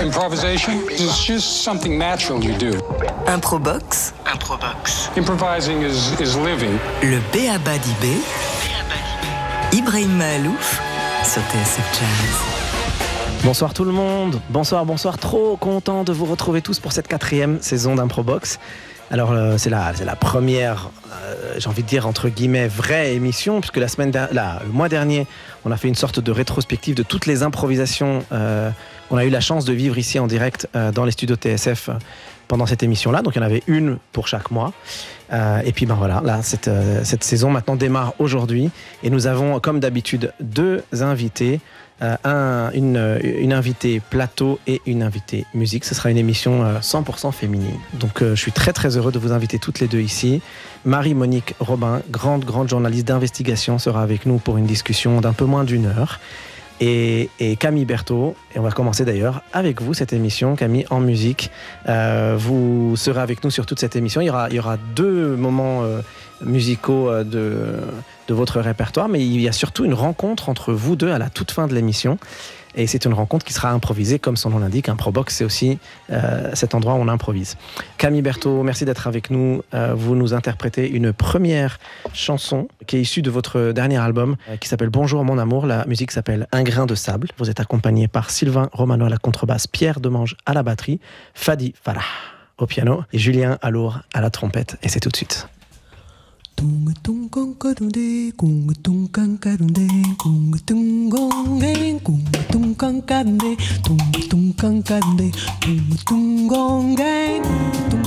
Improvisation is just something natural you do. Improbox. Improbox. Improvising is, is living. Le Béaba d'Ibé. Ibrahim Mahalouf sur TSF Jazz. Bonsoir tout le monde, bonsoir, bonsoir, trop content de vous retrouver tous pour cette quatrième saison d'Improbox. Alors euh, c'est la, la première, euh, j'ai envie de dire entre guillemets, vraie émission, puisque la semaine la- le mois dernier, on a fait une sorte de rétrospective de toutes les improvisations euh, qu'on a eu la chance de vivre ici en direct euh, dans les studios TSF euh, pendant cette émission-là. Donc il y en avait une pour chaque mois. Et puis ben voilà, là cette, euh, cette saison maintenant démarre aujourd'hui et nous avons comme d'habitude deux invités. Euh, un- une, euh, une invitée plateau et une invitée musique. Ce sera une émission euh, 100% féminine. Donc euh, je suis très très heureux de vous inviter toutes les deux ici. Marie-Monique Robin, grande grande journaliste d'investigation, sera avec nous pour une discussion d'un peu moins d'une heure. Et, et Camille Berthaud, et on va commencer d'ailleurs avec vous cette émission, Camille, en musique. Euh, vous serez avec nous sur toute cette émission. Il y aura, il y aura deux moments euh, musicaux euh, de, de votre répertoire, mais il y a surtout une rencontre entre vous deux à la toute fin de l'émission. Et c'est une rencontre qui sera improvisée, comme son nom l'indique. Un probox, c'est aussi euh, cet endroit où on improvise. Camille Berthaud, merci d'être avec nous. Euh, vous nous interprétez une première chanson qui est issue de votre dernier album euh, qui s'appelle Bonjour mon amour. La musique s'appelle Un grain de sable. Vous êtes accompagné par Sylvain Romano à la contrebasse, Pierre Demange à la batterie, Fadi Farah au piano et Julien Alour à la trompette. Et c'est tout de suite. tung tung con cơ đồng đi cùng tung căng ca đồng đi cùng tung con nghe cùng tung căng ca đồng đi tung tung căng ca đồng đi cùng tung con nghe cùng tung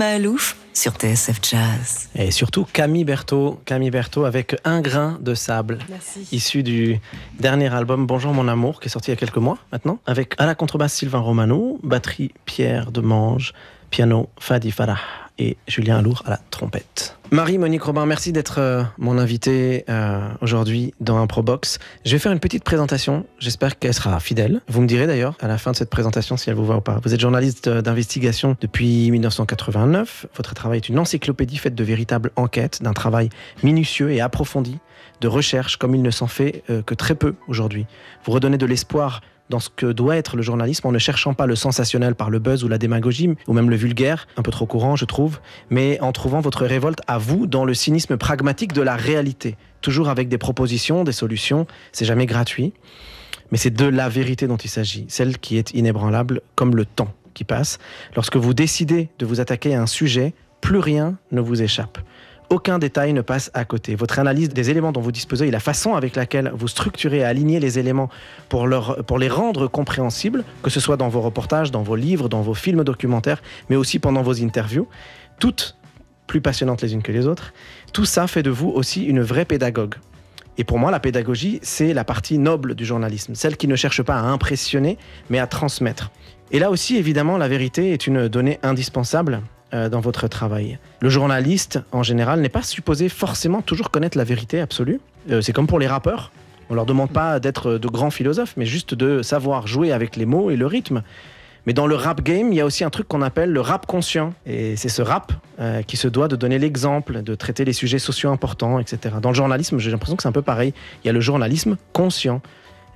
Mahalouf sur TSF Jazz. Et surtout Camille Berthaud, Camille Berthaud avec Un grain de sable, Merci. issu du dernier album Bonjour mon amour, qui est sorti il y a quelques mois maintenant, avec à la contrebasse Sylvain Romano, batterie Pierre Demange, piano Fadi Farah et Julien Alour à la trompette. Marie-Monique Robin, merci d'être euh, mon invitée euh, aujourd'hui dans un Probox. Je vais faire une petite présentation, j'espère qu'elle sera fidèle. Vous me direz d'ailleurs à la fin de cette présentation si elle vous va ou pas. Vous êtes journaliste euh, d'investigation depuis 1989. Votre travail est une encyclopédie faite de véritables enquêtes, d'un travail minutieux et approfondi, de recherche comme il ne s'en fait que très peu aujourd'hui. Vous redonnez de l'espoir dans ce que doit être le journalisme en ne cherchant pas le sensationnel par le buzz ou la démagogie, ou même le vulgaire, un peu trop courant je trouve, mais en trouvant votre révolte à vous dans le cynisme pragmatique de la réalité. Toujours avec des propositions, des solutions, c'est jamais gratuit, mais c'est de la vérité dont il s'agit, celle qui est inébranlable comme le temps qui passe. Lorsque vous décidez de vous attaquer à un sujet, plus rien ne vous échappe. Aucun détail ne passe à côté. Votre analyse des éléments dont vous disposez et la façon avec laquelle vous structurez et alignez les éléments pour, leur, pour les rendre compréhensibles, que ce soit dans vos reportages, dans vos livres, dans vos films documentaires, mais aussi pendant vos interviews, toutes plus passionnantes les unes que les autres, tout ça fait de vous aussi une vraie pédagogue. Et pour moi, la pédagogie, c'est la partie noble du journalisme, celle qui ne cherche pas à impressionner, mais à transmettre. Et là aussi, évidemment, la vérité est une donnée indispensable dans votre travail. Le journaliste, en général, n'est pas supposé forcément toujours connaître la vérité absolue. Euh, c'est comme pour les rappeurs. On leur demande pas d'être de grands philosophes, mais juste de savoir jouer avec les mots et le rythme. Mais dans le rap game, il y a aussi un truc qu'on appelle le rap conscient. Et c'est ce rap euh, qui se doit de donner l'exemple, de traiter les sujets sociaux importants, etc. Dans le journalisme, j'ai l'impression que c'est un peu pareil. Il y a le journalisme conscient.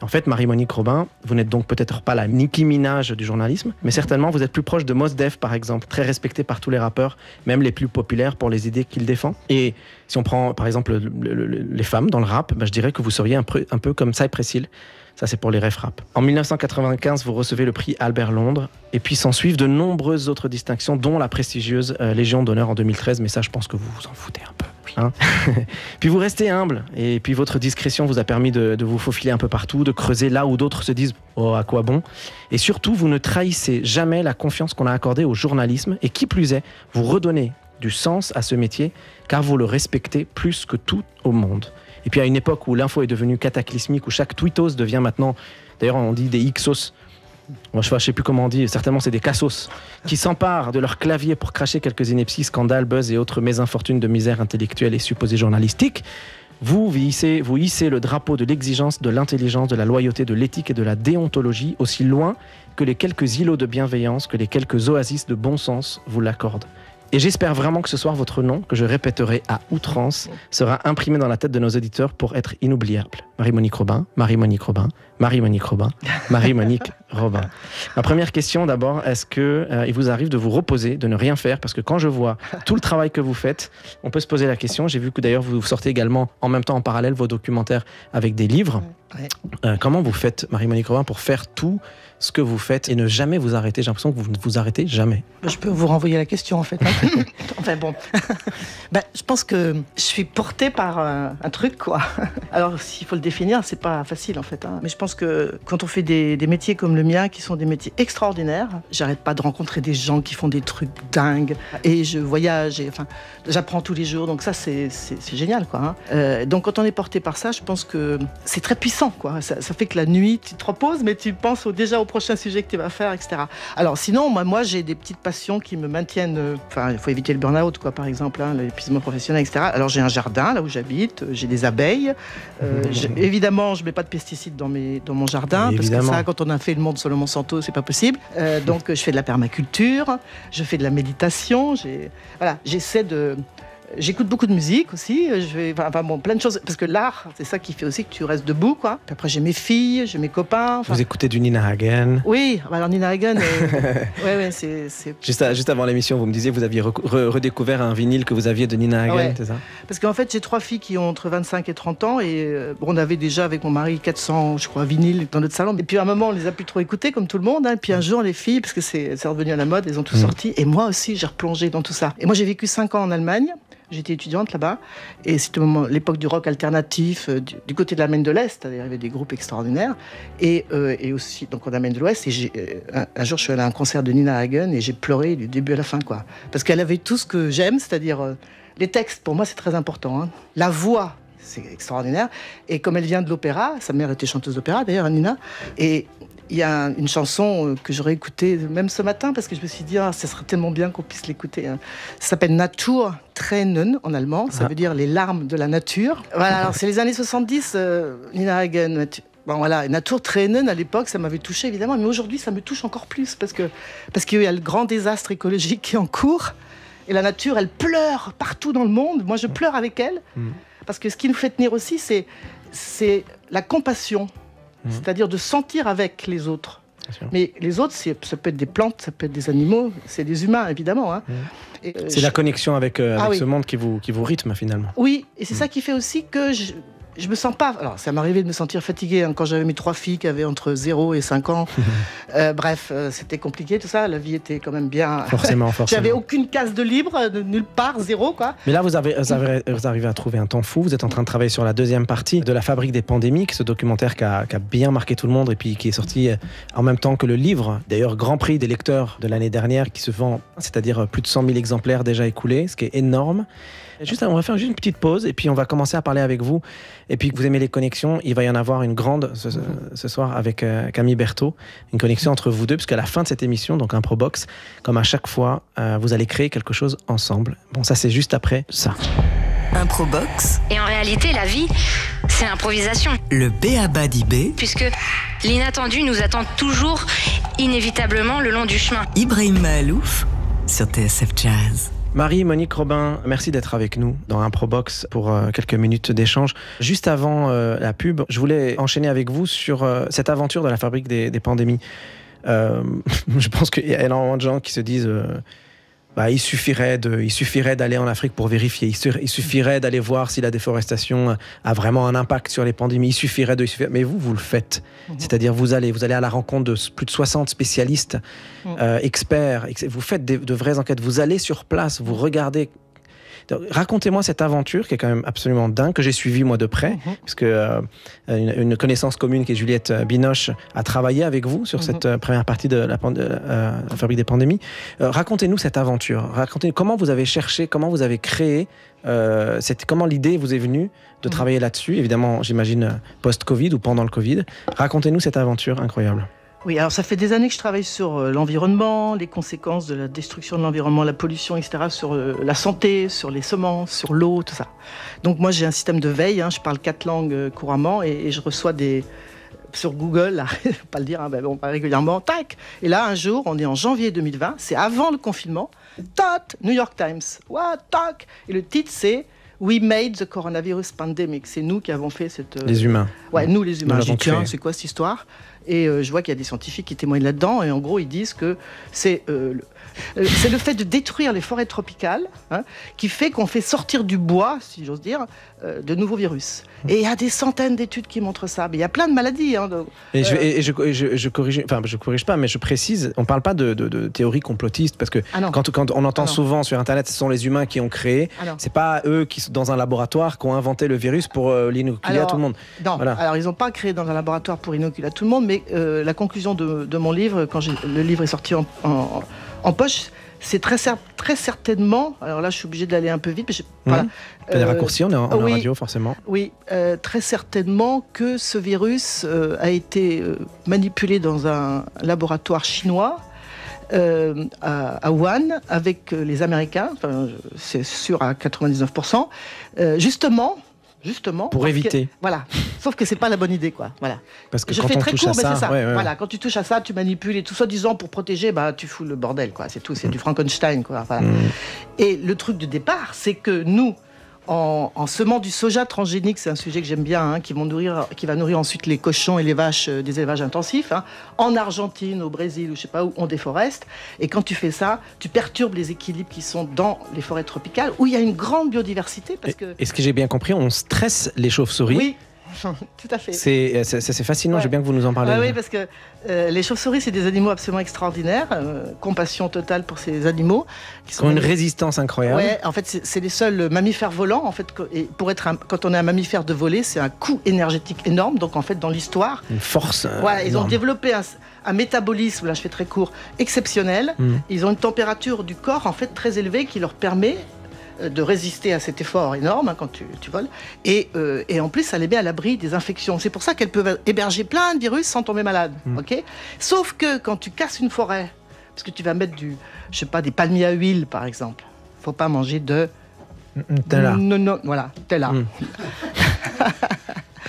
En fait, Marie-Monique Robin, vous n'êtes donc peut-être pas la Nicki Minaj du journalisme, mais certainement vous êtes plus proche de Mos Def, par exemple, très respecté par tous les rappeurs, même les plus populaires pour les idées qu'il défend. Et si on prend, par exemple, le- le- le- les femmes dans le rap, bah, je dirais que vous seriez un peu, un peu comme Cypress Hill. Ça, c'est pour les ref rap. En 1995, vous recevez le prix Albert Londres, et puis s'en suivent de nombreuses autres distinctions, dont la prestigieuse euh, Légion d'honneur en 2013, mais ça, je pense que vous vous en foutez un peu. Hein. puis vous restez humble, et puis votre discrétion vous a permis de, de vous faufiler un peu partout, de creuser là où d'autres se disent Oh, à quoi bon? Et surtout, vous ne trahissez jamais la confiance qu'on a accordée au journalisme, et qui plus est, vous redonnez du sens à ce métier, car vous le respectez plus que tout au monde. Et puis à une époque où l'info est devenue cataclysmique, où chaque tweetos devient maintenant, d'ailleurs on dit des Xos, moi je ne sais plus comment on dit, certainement c'est des cassos, qui s'emparent de leur clavier pour cracher quelques inepties, scandales, buzz et autres mésinfortunes de misère intellectuelle et supposée journalistique. Vous, vous hissez, vous hissez le drapeau de l'exigence, de l'intelligence, de la loyauté, de l'éthique et de la déontologie aussi loin que les quelques îlots de bienveillance, que les quelques oasis de bon sens vous l'accordent. Et j'espère vraiment que ce soir, votre nom, que je répéterai à outrance, sera imprimé dans la tête de nos auditeurs pour être inoubliable. Marie-Monique Robin, Marie-Monique Robin, Marie-Monique Robin, Marie-Monique Robin. Ma première question d'abord, est-ce que euh, il vous arrive de vous reposer, de ne rien faire? Parce que quand je vois tout le travail que vous faites, on peut se poser la question. J'ai vu que d'ailleurs vous sortez également en même temps en parallèle vos documentaires avec des livres. Ouais. Euh, comment vous faites, Marie-Monique Robin, pour faire tout ce que vous faites et ne jamais vous arrêter? J'ai l'impression que vous ne vous arrêtez jamais. Je peux vous renvoyer la question en fait. hein. enfin bon. ben, je pense que je suis portée par euh, un truc quoi. Alors s'il faut le définir, c'est pas facile en fait. hein. Mais je pense que quand on fait des, des métiers comme le mien, qui sont des métiers extraordinaires, j'arrête pas de rencontrer des gens qui font des trucs dingues. Et je voyage et enfin, j'apprends tous les jours. Donc ça c'est génial quoi. hein. Euh, donc quand on est porté par ça, je pense que c'est très puissant quoi. Ça, ça fait que la nuit tu te reposes, mais tu penses au- déjà au prochain sujet que tu vas faire, etc. Alors sinon, moi, moi j'ai des petites passions qui me maintiennent. euh, Enfin, il faut éviter le burn-out, quoi, par exemple, hein, l'épuisement professionnel, etc. Alors j'ai un jardin là où j'habite, euh, j'ai des abeilles. Euh, je- évidemment, je mets pas de pesticides dans mes dans mon jardin parce que ça, quand on a fait le monde sur le Monsanto, c'est pas possible. Euh, donc je fais de la permaculture, je fais de la méditation. Voilà, j'essaie de J'écoute beaucoup de musique aussi, je vais, enfin, bon, plein de choses, parce que l'art, c'est ça qui fait aussi que tu restes debout, quoi. Puis après, j'ai mes filles, j'ai mes copains. enfin- Vous écoutez du Nina Hagen. oui, bah alors Nina Hagen, euh, ouais, ouais, c'est, Juste, à- juste avant l'émission, vous me disiez que vous aviez re- redécouvert un vinyle que vous aviez de Nina Hagen, Ouais. c'est ça? Parce qu'en fait, j'ai trois filles qui ont entre 25 et 30 ans, et euh, on avait déjà avec mon mari 400, je crois, vinyles dans notre salon. Et puis à un moment, on les a plus trop écoutés, comme tout le monde. hein. Et puis un jour, les filles, parce que c'est, c'est revenu à la mode, elles ont tout Mm. sorti. Et moi aussi, j'ai replongé dans tout ça. Et moi, j'ai vécu 5 ans en Allemagne. J'étais étudiante là-bas, et c'était l'époque du rock alternatif euh, du, côté de l'Allemagne de l'Est. Il y avait des groupes extraordinaires, et, euh, aussi donc en Allemagne de l'Ouest. Et euh, un, jour, je suis allée à un concert de Nina Hagen et j'ai pleuré du début à la fin, quoi. Parce qu'elle avait tout ce que j'aime, c'est-à-dire les textes. Pour moi, c'est très important. hein. La voix, c'est extraordinaire. Et comme elle vient de l'opéra, sa mère était chanteuse d'opéra d'ailleurs, Nina, et il y a une chanson euh, que j'aurais écoutée même ce matin parce que je me suis dit, ah, ça serait tellement bien qu'on puisse l'écouter. hein. Ça s'appelle Natur Tränen en allemand, ça Ah. veut dire les larmes de la nature. Voilà, alors c'est les années 70, euh, Nina Hagen. Bon voilà, Natur Tränen à l'époque, ça m'avait touché évidemment, mais aujourd'hui ça me touche encore plus parce que parce qu'il y a le grand désastre écologique qui est en cours et la nature, elle pleure partout dans le monde. Moi, je pleure avec elle Mm. parce que ce qui nous fait tenir aussi, c'est c'est la compassion, Mm. c'est-à-dire de sentir avec les autres. Mais les autres, ça peut être des plantes, ça peut être des animaux, c'est des humains évidemment. hein. Et, euh, C'est la connexion avec, euh, Ah avec oui. ce monde qui vous, qui vous rythme finalement. oui, et c'est Mm. ça qui fait aussi que je, je me sens pas. Alors, ça m'arrivait de me sentir fatiguée hein, quand j'avais mes trois filles qui avaient entre 0 et 5 ans. Euh, bref, euh, c'était compliqué tout ça. La vie était quand même bien. Forcément, forcément. J'avais aucune case de libre, de nulle part, zéro quoi. Mais là, vous, avez, vous, avez- vous arrivez à trouver un temps fou. Vous êtes en train de travailler sur la deuxième partie de La Fabrique des pandémies, ce documentaire qui a, qui a bien marqué tout le monde et puis qui est sorti euh, en même temps que le livre, d'ailleurs Grand Prix des lecteurs de l'année dernière, qui se vend, c'est-à-dire plus de 100 000 exemplaires déjà écoulés, ce qui est énorme. Juste, on va faire juste une petite pause et puis on va commencer à parler avec vous. Et puis que vous aimez les connexions, il va y en avoir une grande ce, ce soir avec euh, Camille Berthaud, une connexion entre vous deux, puisqu'à la fin de cette émission, donc un Probox, comme à chaque fois, euh, vous allez créer quelque chose ensemble. Bon, ça c'est juste après ça. Improbox, Et en réalité, la vie, c'est l'improvisation. le B.A.B.A. d'IB, Puisque l'inattendu nous attend toujours, inévitablement, le long du chemin. Ibrahim Mahalouf sur TSF Jazz. Marie, Monique Robin, merci d'être avec nous dans un Probox pour euh, quelques minutes d'échange. Juste avant euh, la pub, je voulais enchaîner avec vous sur euh, cette aventure de la fabrique des, pandémies. Je pense qu'il y a énormément de gens qui se disent bah, il suffirait de, il suffirait d'aller en Afrique pour vérifier. Il, su- il suffirait d'aller voir si la déforestation a vraiment un impact sur les pandémies. Il suffirait de, il suffirait- mais vous, vous le faites. C'est-à-dire vous allez, vous allez à la rencontre de plus de 60 spécialistes, Mhm. euh, experts. ex- Vous faites des- de vraies enquêtes. Vous allez sur place, vous regardez. Racontez-moi cette aventure qui est quand même absolument dingue que j'ai suivie moi de près, parce que euh, une, une connaissance commune qui est Juliette euh, Binoche a travaillé avec vous sur Mhm. cette euh, première partie de la, fabrique des pandémies. Racontez-nous cette aventure. Racontez comment vous avez cherché, comment vous avez créé, euh, cette- comment l'idée vous est venue de Mhm. travailler là-dessus. Évidemment, j'imagine post-Covid ou pendant le Covid. Racontez-nous cette aventure incroyable. Oui, alors ça fait des années que je travaille sur euh, l'environnement, les conséquences de la destruction de l'environnement, la pollution, etc., sur euh, la santé, sur les semences, sur l'eau, tout ça. Donc moi j'ai un système de veille, hein, je parle quatre langues euh, couramment et, je reçois des sur Google, là, pas le dire, hein, ben bon, pas régulièrement, tac. Et là, un jour, on est en janvier 2020, c'est avant le confinement, tac, New York Times, what, tac. Et le titre c'est We made the coronavirus pandemic. C'est nous qui avons fait cette. euh, Les humains. Ouais, nous les humains. J'ai tiens, c'est quoi cette histoire? Et euh, je vois qu'il y a des scientifiques qui témoignent là-dedans. Et en gros, ils disent que c'est euh, euh, c'est le fait de détruire les forêts tropicales hein, qui fait qu'on fait sortir du bois, si j'ose dire, euh, de nouveaux virus. Et il y a des centaines d'études qui montrent ça. Mais il y a plein de maladies. hein, de- je, Euh, et je, et je- je corrige, enfin je corrige pas, mais je précise, on parle pas de, de, de théorie complotiste parce que Ah quand, quand on entend Ah souvent sur Internet, ce sont les humains qui ont créé. Ah. C'est pas eux qui sont dans un laboratoire qui ont inventé le virus pour euh, l'inoculer à tout le monde. Non, Voilà. alors ils n'ont pas créé dans un laboratoire pour inoculer à tout le monde, mais euh, la conclusion de, mon livre, quand le livre est sorti en, en- en poche, c'est très, cer- très certainement, alors là je suis obligée d'aller un peu vite, mais je- voilà. T'as des Euh, raccourcis, on est en, on en oui. radio forcément. Oui, euh, très certainement que ce virus euh, a été manipulé dans un laboratoire chinois. à, Wuhan avec les Américains, enfin, c'est sûr à 99%, euh, justement, justement Pour que- éviter. voilà, sauf que c'est pas la bonne idée, quoi. Voilà. Parce que Je quand fais on très touche court, à mais ça, c'est ça. ouais, ouais, ouais. Voilà, quand tu touches à ça, tu manipules et tout ça, disant pour protéger, bah tu fous le bordel, quoi. C'est tout, c'est du Frankenstein, quoi. Voilà. Mm. Et le truc de départ, c'est que nous, en, en semant du soja transgénique, c'est un sujet que j'aime bien, hein, qui, vont nourrir, qui va nourrir ensuite les cochons et les vaches euh, des élevages intensifs. hein. En Argentine, au Brésil, ou je sais pas où, on déforeste. Et quand tu fais ça, tu perturbes les équilibres qui sont dans les forêts tropicales, où il y a une grande biodiversité, parce Et, que et ce que j'ai bien compris, on stresse les chauves-souris. oui, tout à fait. C'est c'est- c'est fascinant, Ouais. j'ai bien que vous nous en parlez. Ah oui, parce que euh, les chauves-souris, c'est des animaux absolument extraordinaires. euh, compassion totale pour ces animaux. Qui Ils ont une résistance incroyable. Ouais, en fait, c'est les seuls mammifères volants. En fait, et pour être un- quand on est un mammifère de voler, c'est un coût énergétique énorme. Donc, en fait, dans l'histoire, Une force. euh, ils ont développé un, un métabolisme, là je fais très court, exceptionnel. Mm. Ils ont une température du corps en fait très élevée qui leur permet euh, de résister à cet effort énorme hein, quand tu, tu voles. Et, euh, et en plus, ça les met à l'abri des infections. C'est pour ça qu'elles peuvent héberger plein de virus sans tomber malade. Mm. ok? Sauf que quand tu casses une forêt, parce que tu vas mettre du, je sais pas, des palmiers à huile par exemple, faut pas manger de non, non, voilà, t'es là.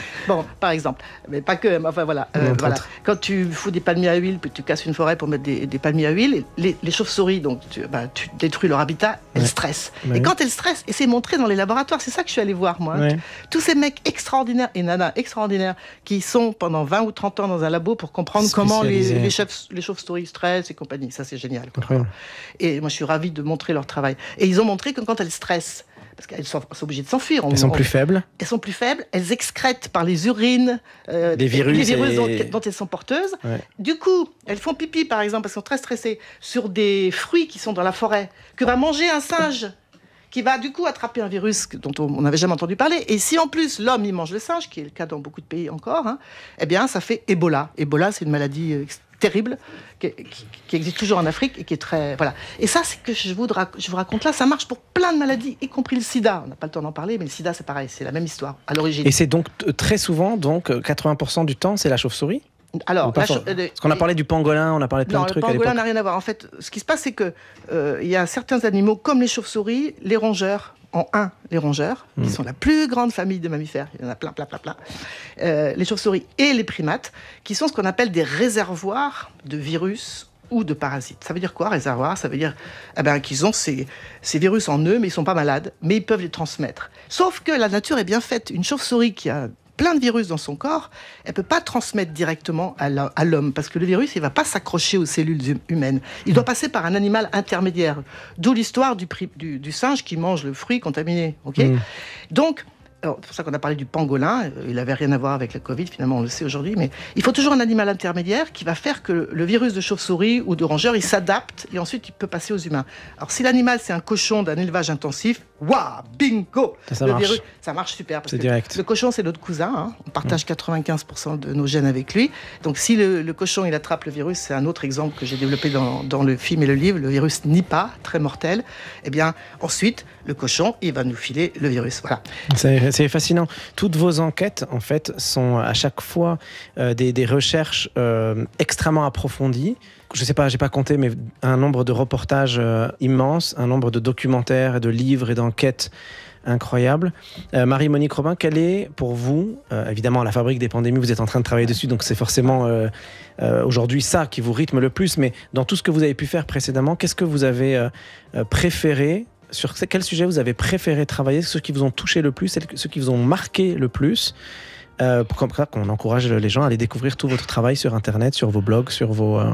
Bon, par exemple, mais pas que, mais enfin voilà. euh, voilà. Quand tu fous des palmiers à huile, puis tu casses une forêt pour mettre des, des palmiers à huile, les, les chauves-souris, donc tu, bah, tu détruis leur habitat, elles Ouais. stressent. Ouais. Et quand elles stressent, et c'est montré dans les laboratoires, c'est ça que je suis allée voir moi. Ouais. Tous ces mecs extraordinaires et nanas extraordinaires qui sont pendant 20 ou 30 ans dans un labo pour comprendre comment les, chauves-souris stressent et compagnie. Ça, c'est génial. quoi. Et moi, je suis ravie de montrer leur travail. Et ils ont montré que quand elles stressent, parce qu'elles sont, sont obligées de s'enfuir. Elles sont on- plus faibles. elles sont plus faibles, elles excrètent par les urines euh, Les virus les virus et- dont, dont elles sont porteuses. Ouais. Du coup, elles font pipi, par exemple, parce qu'elles sont très stressées, sur des fruits qui sont dans la forêt, que va manger un singe qui va du coup attraper un virus dont on n'avait jamais entendu parler. Et si en plus l'homme il mange le singe, qui est le cas dans beaucoup de pays encore, hein, eh bien ça fait Ebola. Ebola, c'est une maladie euh, terrible qui, existe toujours en Afrique et qui est très voilà. Et ça, c'est que je vous, je vous raconte là, ça marche pour plein de maladies, y compris le SIDA. On n'a pas le temps d'en parler, mais le SIDA c'est pareil, c'est la même histoire à l'origine. Et c'est donc très souvent, donc euh, 80% du temps, c'est la chauve-souris? Alors, pas euh, Parce qu'on a parlé du pangolin, on a parlé de plein Non, de le trucs à pangolin n'a rien à voir. En fait, ce qui se passe, c'est que euh, il y a certains animaux, comme les chauves-souris, les rongeurs, en un, les rongeurs, Hmm. qui sont la plus grande famille de mammifères, il y en a plein, plein, plein, plein, euh, les chauves-souris et les primates, qui sont ce qu'on appelle des réservoirs de virus ou de parasites. Ça veut dire quoi, réservoir Ça veut dire eh ben, qu'ils ont ces, ces virus en eux, mais ils sont pas malades, mais ils peuvent les transmettre. Sauf que la nature est bien faite. Une chauve-souris qui a plein de virus dans son corps, elle peut pas transmettre directement à l'ho- à l'homme parce que le virus, il va pas s'accrocher aux cellules hum- humaines. Il doit passer par un animal intermédiaire. D'où l'histoire du, pri- du, du singe qui mange le fruit contaminé. Ok? Mm. Donc, alors, c'est pour ça qu'on a parlé du pangolin. euh, Il n'avait rien à voir avec la Covid, finalement, on le sait aujourd'hui. Mais il faut toujours un animal intermédiaire qui va faire que le, virus de chauve-souris ou de rongeur, il s'adapte et ensuite il peut passer aux humains. Alors, si l'animal, c'est un cochon d'un élevage intensif, waouh, bingo Ça, ça Le marche. virus- ça marche super. parce C'est que direct. Le cochon, c'est notre cousin. hein. On partage 95% de nos gènes avec lui. Donc, si le, le cochon, il attrape le virus, c'est un autre exemple que j'ai développé dans, dans le film et le livre, le virus Nipah, très mortel. Eh bien, ensuite, le cochon, il va nous filer le virus. Voilà. C'est fascinant. Toutes vos enquêtes, en fait, sont à chaque fois euh, des, recherches euh, extrêmement approfondies. Je sais pas, j'ai pas compté, mais un nombre de reportages euh, immense, un nombre de documentaires, de livres et d'enquêtes incroyables. Euh, Marie-Monique Robin, quelle est pour vous, euh, évidemment, la fabrique des pandémies, vous êtes en train de travailler dessus, donc c'est forcément aujourd'hui ça qui vous rythme le plus, mais dans tout ce que vous avez pu faire précédemment, qu'est-ce que vous avez préféré sur quel sujet vous avez préféré travailler, ceux qui vous ont touché le plus, ceux qui vous ont marqué le plus euh, qu'on encourage les gens à aller découvrir tout votre travail sur Internet, sur vos blogs, sur vos euh,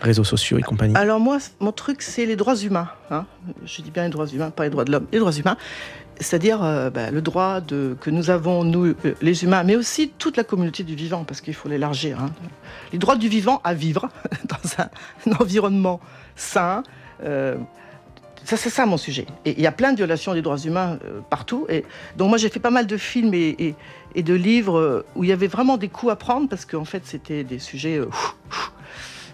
réseaux sociaux et compagnie Alors moi, mon truc, c'est les droits humains. hein. Je dis bien les droits humains, pas les droits de l'homme, les droits humains. C'est-à-dire euh, bah, le droit que nous avons, nous, euh, les humains, mais aussi toute la communauté du vivant, parce qu'il faut l'élargir. hein. Les droits du vivant à vivre dans un environnement sain. Ça, c'est ça mon sujet. Et il y a plein de violations des droits humains euh, partout. Et donc moi, j'ai fait pas mal de films et, et- et de livres euh, où il y avait vraiment des coups à prendre parce qu'en fait, c'était des sujets. euh,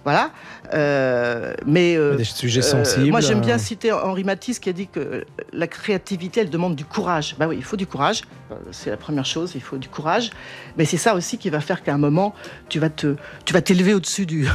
voilà. Euh, mais Des sujets sensibles. moi, j'aime bien citer Henri Matisse qui a dit que la créativité, elle demande du courage. Bah oui, il faut du courage. C'est la première chose, il faut du courage. Mais c'est ça aussi qui va faire qu'à un moment, tu vas te, tu vas t'élever au-dessus du,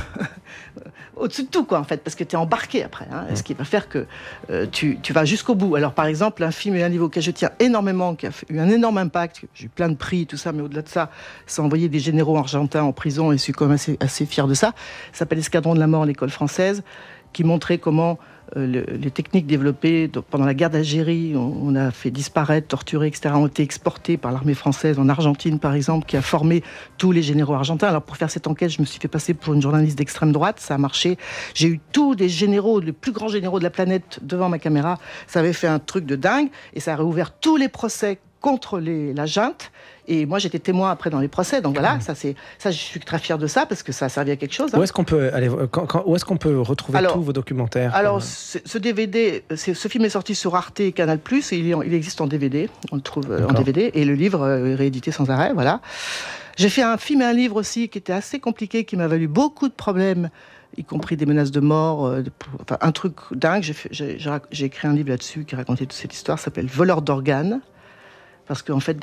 au-dessus de tout, quoi, en fait, parce que tu es embarqué après. hein, Ce qui va faire que euh, tu, tu vas jusqu'au bout. Alors, par exemple, un film et un livre auquel je tiens énormément, qui a eu un énorme impact, j'ai eu plein de prix, tout ça, mais au-delà de ça, ça a envoyé des généraux argentins en prison et je suis quand même assez, assez fier de ça. Ça s'appelle Escadron de la mort, l'école française, qui montrait comment le- les techniques développées pendant la guerre d'Algérie, on, on a fait disparaître, torturer, etc., ont été exportées par l'armée française en Argentine, par exemple, qui a formé tous les généraux argentins. Alors, pour faire cette enquête, je me suis fait passer pour une journaliste d'extrême droite. Ça a marché. J'ai eu tous les généraux, les plus grands généraux de la planète devant ma caméra. Ça avait fait un truc de dingue et ça a réouvert tous les procès contre les, la junte. Et moi, j'étais témoin après dans les procès. Donc voilà, ça, c'est, ça, je suis très fier de ça parce que ça a servi à quelque chose. hein. Où est-ce qu'on peut aller euh, quand- quand- Où est-ce qu'on peut retrouver Alors- tous vos documentaires Alors, euh, ce ce DVD, c'est- ce film est sorti sur Arte et Canal+, et il, il existe en DVD, on le trouve euh, en. DVD, et le livre euh, est réédité sans arrêt, voilà. J'ai fait un film et un livre aussi qui était assez compliqué, qui m'a valu beaucoup de problèmes, y compris des menaces de mort, euh, enfin, un truc dingue. J'ai fait- J'ai j'ai rac- j'ai écrit un livre là-dessus qui racontait toute cette histoire, ça s'appelle Voleur d'organes, parce qu'en fait,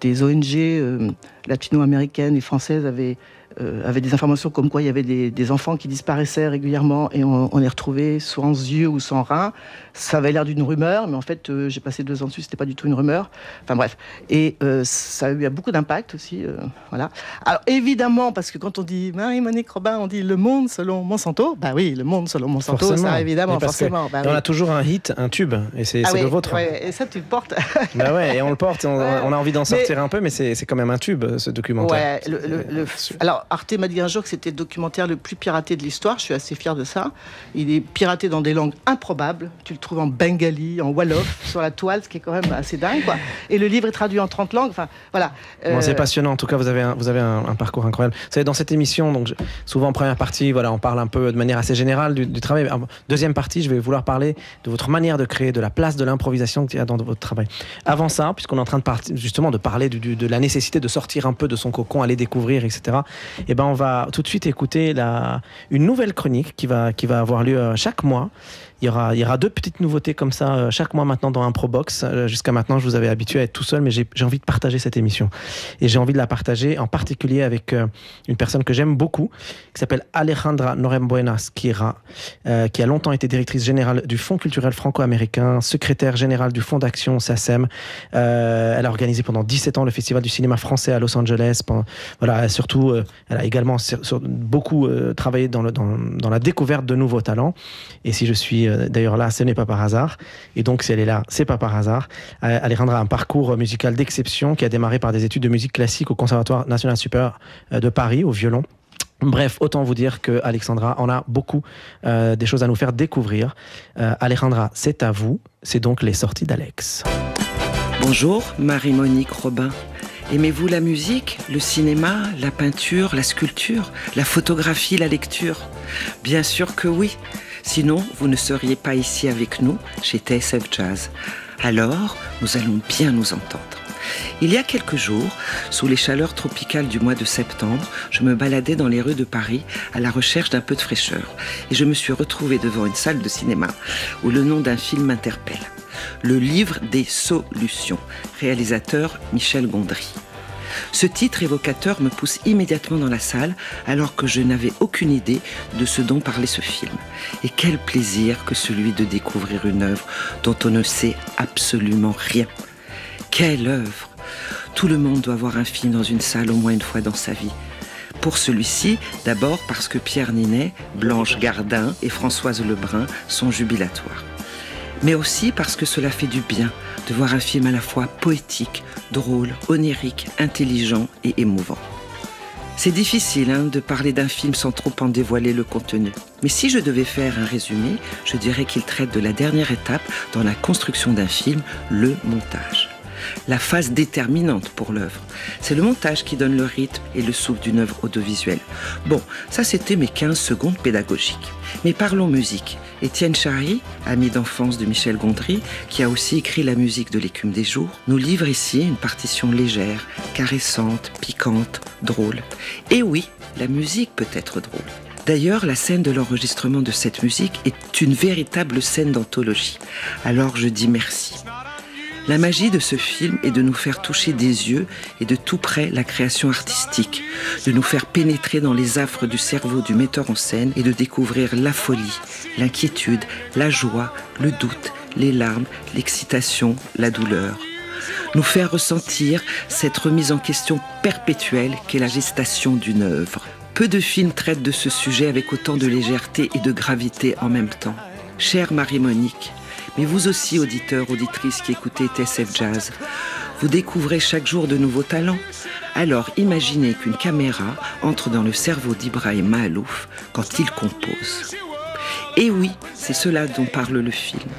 des, ONG euh, latino-américaines et françaises avaient, euh, avaient des informations comme quoi il y avait des, des enfants qui disparaissaient régulièrement et on, on les retrouvait en yeux ou sans rein. Ça avait l'air d'une rumeur, mais en fait, euh, j'ai passé deux ans dessus, c'était pas du tout une rumeur. Enfin bref. Et euh, ça a eu beaucoup d'impact aussi. euh, voilà. Alors évidemment, parce que quand on dit Marie-Monique Robin, on dit Le Monde selon Monsanto. Bah oui, Le Monde selon Monsanto, Forcément. ça évidemment, parce forcément. Bah on a toujours un hit, un tube, et c'est Ah oui, le vôtre. ouais, et ça, tu le portes. Bah ouais, et on le porte, on, Ouais. on a envie d'en Mais- sortir un peu, mais c'est c'est quand même un tube, ce documentaire. Ouais, le- le- le- alors Arte m'a dit un jour que c'était le documentaire le plus piraté de l'histoire. Je suis assez fier de ça. Il est piraté dans des langues improbables. Tu le trouves en bengali, en wolof, sur la toile, ce qui est quand même assez dingue, quoi. Et le livre est traduit en 30 langues. Enfin, voilà. Bon, Euh, c'est passionnant. En tout cas, vous avez un, vous avez un, un parcours incroyable. Vous savez, dans cette émission, donc souvent en première partie, voilà, on parle un peu de manière assez générale du, du travail. En deuxième partie, je vais vouloir parler de votre manière de créer, de la place de l'improvisation qu'il y a dans votre travail. Avant ça, puisqu'on est en train de justement de parler du- du- de la nécessité de sortir un peu de son cocon, aller découvrir, etc. Et ben, on va tout de suite écouter la, une nouvelle chronique qui va, qui va avoir lieu euh, chaque mois. Il y, aura, deux petites nouveautés comme ça euh, chaque mois maintenant dans un Probox. Euh, Jusqu'à maintenant, je vous avais habitué à être tout seul, mais j'ai envie de partager cette émission. Et j'ai envie de la partager en particulier avec euh, une personne que j'aime beaucoup, qui s'appelle Alejandra Norembuenas euh, qui a longtemps été directrice générale du Fonds culturel franco-américain, secrétaire générale du Fonds d'action SACEM. Elle a organisé pendant 17 ans le Festival du cinéma français à Los Angeles. Voilà, surtout, elle a également beaucoup travaillé dans, dans la découverte de nouveaux talents. Et si je suis euh, d'ailleurs là, ce n'est pas par hasard. Et donc, si elle est là, c'est pas par hasard. Euh, Alejandra a un parcours musical d'exception qui a démarré par des études de musique classique au Conservatoire national supérieur euh, de Paris, au violon. Bref, autant vous dire que Alexandra en a beaucoup euh, des choses à nous faire découvrir. Euh, Alejandra, c'est à vous. C'est donc les sorties d'Alex. Bonjour, Marie-Monique Robin. Aimez-vous la musique, le cinéma, la peinture, la sculpture, la photographie, la lecture? Bien sûr que oui. Sinon, vous ne seriez pas ici avec nous chez TSF Jazz. Alors, nous allons bien nous entendre. Il y a quelques jours, sous les chaleurs tropicales du mois de septembre, je me baladais dans les rues de Paris à la recherche d'un peu de fraîcheur. Et je me suis retrouvée devant une salle de cinéma où le nom d'un film m'interpelle. Le livre des solutions, réalisateur Michel Gondry. Ce titre évocateur me pousse immédiatement dans la salle alors que je n'avais aucune idée de ce dont parlait ce film. Et quel plaisir que celui de découvrir une œuvre dont on ne sait absolument rien. Quelle œuvre Tout le monde doit voir un film dans une salle au moins une fois dans sa vie. Pour celui-ci, d'abord parce que Pierre Ninet, Blanche Gardin et Françoise Lebrun sont jubilatoires. mais aussi parce que cela fait du bien de voir un film à la fois poétique, drôle, onirique, intelligent et émouvant. C'est difficile hein, de parler d'un film sans trop en dévoiler le contenu. Mais si je devais faire un résumé, je dirais qu'il traite de la dernière étape dans la construction d'un film, le montage la phase déterminante pour l'œuvre. C'est le montage qui donne le rythme et le souffle d'une œuvre audiovisuelle. Bon, ça c'était mes 15 secondes pédagogiques. Mais parlons musique. Étienne Chary, ami d'enfance de Michel Gondry, qui a aussi écrit la musique de l'écume des jours, nous livre ici une partition légère, caressante, piquante, drôle. Et oui, la musique peut être drôle. D'ailleurs, la scène de l'enregistrement de cette musique est une véritable scène d'anthologie. Alors je dis merci. La magie de ce film est de nous faire toucher des yeux et de tout près la création artistique, de nous faire pénétrer dans les affres du cerveau du metteur en scène et de découvrir la folie, l'inquiétude, la joie, le doute, les larmes, l'excitation, la douleur. Nous faire ressentir cette remise en question perpétuelle qu'est la gestation d'une œuvre. Peu de films traitent de ce sujet avec autant de légèreté et de gravité en même temps. Chère Marie-Monique, mais vous aussi, auditeurs, auditrices qui écoutez TSF Jazz, vous découvrez chaque jour de nouveaux talents. Alors imaginez qu'une caméra entre dans le cerveau d'Ibrahim Mahalouf quand il compose. Et oui, c'est cela dont parle le film.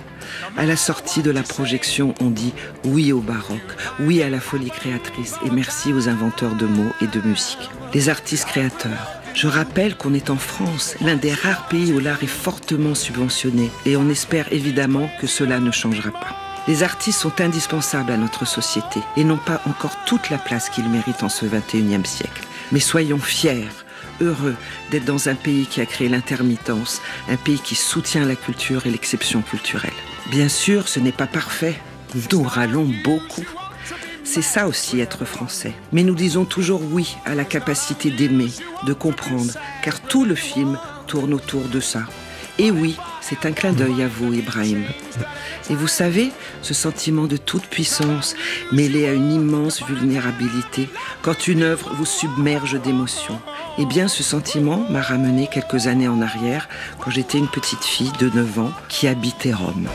À la sortie de la projection, on dit oui au baroque, oui à la folie créatrice et merci aux inventeurs de mots et de musique. Les artistes créateurs, je rappelle qu'on est en France, l'un des rares pays où l'art est fortement subventionné, et on espère évidemment que cela ne changera pas. Les artistes sont indispensables à notre société et n'ont pas encore toute la place qu'ils méritent en ce 21e siècle. Mais soyons fiers, heureux d'être dans un pays qui a créé l'intermittence, un pays qui soutient la culture et l'exception culturelle. Bien sûr, ce n'est pas parfait. Nous râlons beaucoup. C'est ça aussi être français. Mais nous disons toujours oui à la capacité d'aimer, de comprendre, car tout le film tourne autour de ça. Et oui, c'est un clin d'œil à vous, Ibrahim. Et vous savez, ce sentiment de toute puissance mêlé à une immense vulnérabilité, quand une œuvre vous submerge d'émotions. Eh bien, ce sentiment m'a ramené quelques années en arrière, quand j'étais une petite fille de 9 ans qui habitait Rome.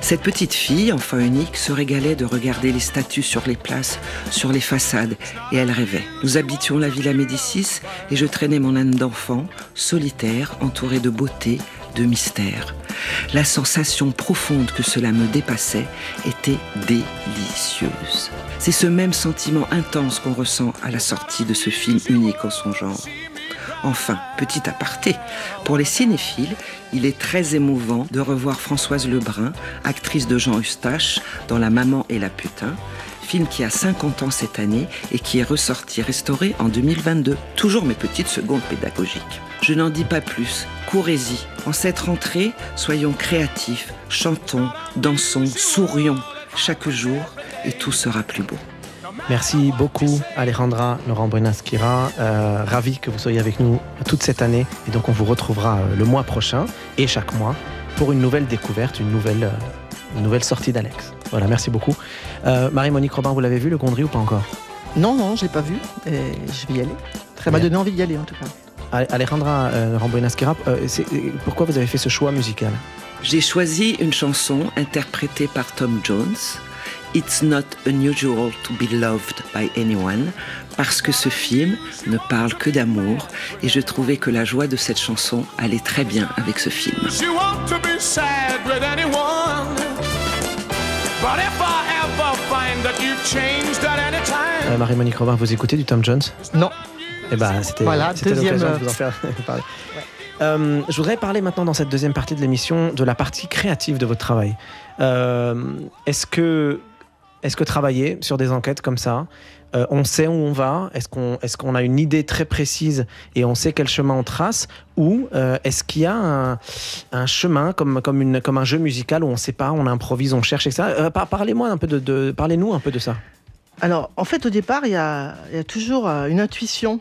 Cette petite fille, enfant unique, se régalait de regarder les statues sur les places, sur les façades, et elle rêvait. Nous habitions la Villa Médicis et je traînais mon âne d'enfant, solitaire, entouré de beauté, de mystère. La sensation profonde que cela me dépassait était délicieuse. C'est ce même sentiment intense qu'on ressent à la sortie de ce film unique en son genre. Enfin, petit aparté, pour les cinéphiles, il est très émouvant de revoir Françoise Lebrun, actrice de Jean Eustache, dans La Maman et la Putain, film qui a 50 ans cette année et qui est ressorti restauré en 2022. Toujours mes petites secondes pédagogiques. Je n'en dis pas plus, courez-y. En cette rentrée, soyons créatifs, chantons, dansons, sourions chaque jour et tout sera plus beau. Merci beaucoup Alejandra Laurent Brunaskira. Euh, ravi que vous soyez avec nous toute cette année. Et donc on vous retrouvera euh, le mois prochain et chaque mois pour une nouvelle découverte, une nouvelle, euh, une nouvelle sortie d'Alex. Voilà, merci beaucoup. Euh, Marie-Monique Robin, vous l'avez vu le Gondry ou pas encore? Non, non, je l'ai pas vu et je vais y aller. Ça m'a Bien. donné envie d'y aller en tout cas. Ale- Alejandra euh, Laurent Brunaskira, euh, c'est- euh, pourquoi vous avez fait ce choix musical? J'ai choisi une chanson interprétée par Tom Jones, It's Not Unusual to Be Loved by Anyone, parce que ce film ne parle que d'amour et je trouvais que la joie de cette chanson allait très bien avec ce film. You want to be sad with anyone? But if I ever find that you've changed at any time, Euh, Marie-Monique Robin, vous écoutez du Tom Jones? Non. Eh ben, c'était Voilà, deuxième, l'occasion de vous en faire parler. Euh, je voudrais parler maintenant dans cette deuxième partie de l'émission de la partie créative de votre travail. Euh, est-ce que, est-ce que travailler sur des enquêtes comme ça, euh, on sait où on va Est-ce qu'on, qu'on a une idée très précise et on sait quel chemin on trace Ou euh, est-ce qu'il y a un, chemin comme, comme, une, comme un jeu musical où on ne sait pas, on improvise, on cherche, etc. Euh, par- parlez-moi un peu de, parlez-nous un peu de ça. Alors, en fait, au départ, il y a, y a toujours une intuition.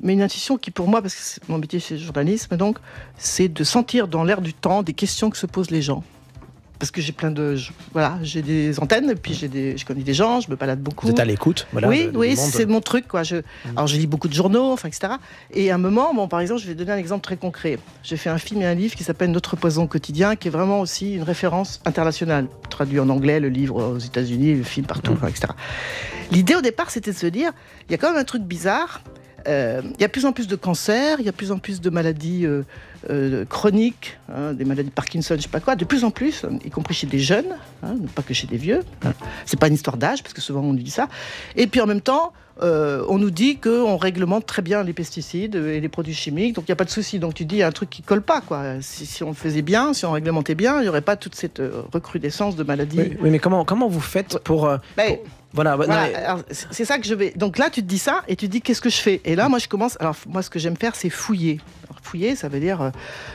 Mais une intuition qui, pour moi, parce que mon métier, c'est le journalisme, donc, c'est de sentir dans l'air du temps des questions que se posent les gens. Parce que j'ai plein de, je- voilà, j'ai des antennes, et puis j'ai des, je connais des gens, je me balade beaucoup. Vous êtes à l'écoute, voilà. oui, de- oui, c'est mon truc, quoi. Je, alors, je lis beaucoup de journaux, enfin, etc. Et à un moment, bon, par exemple, je vais donner un exemple très concret. J'ai fait un film et un livre qui s'appelle Notre poison quotidien, qui est vraiment aussi une référence internationale, traduit en anglais, le livre aux États-Unis, le film partout, enfin, etc. L'idée au départ, c'était de se dire, il y a quand même un truc bizarre. Euh, Il y a de plus en plus de cancers, il y a de plus en plus de maladies euh, euh, chroniques, hein, des maladies de Parkinson, je sais pas quoi, de plus en plus, y compris chez des jeunes, hein, pas que chez des vieux. C'est pas une histoire d'âge, parce que souvent on nous dit ça. Et puis en même temps, on nous dit qu'on réglemente très bien les pesticides et les produits chimiques, donc il n'y a pas de souci. Donc tu dis, il y a un truc qui colle pas. Quoi. Si, si on le faisait bien, si on réglementait bien, il n'y aurait pas toute cette recrudescence de maladies. Oui, oui, mais comment, comment vous faites pour. Ben, pour- Voilà, bah, mais- c'est c'est ça que je vais. Donc là, tu te dis ça et tu te dis qu'est-ce que je fais? Et là, moi, je commence. Alors, moi, ce que j'aime faire, c'est fouiller. Fouiller, ça veut dire. euh,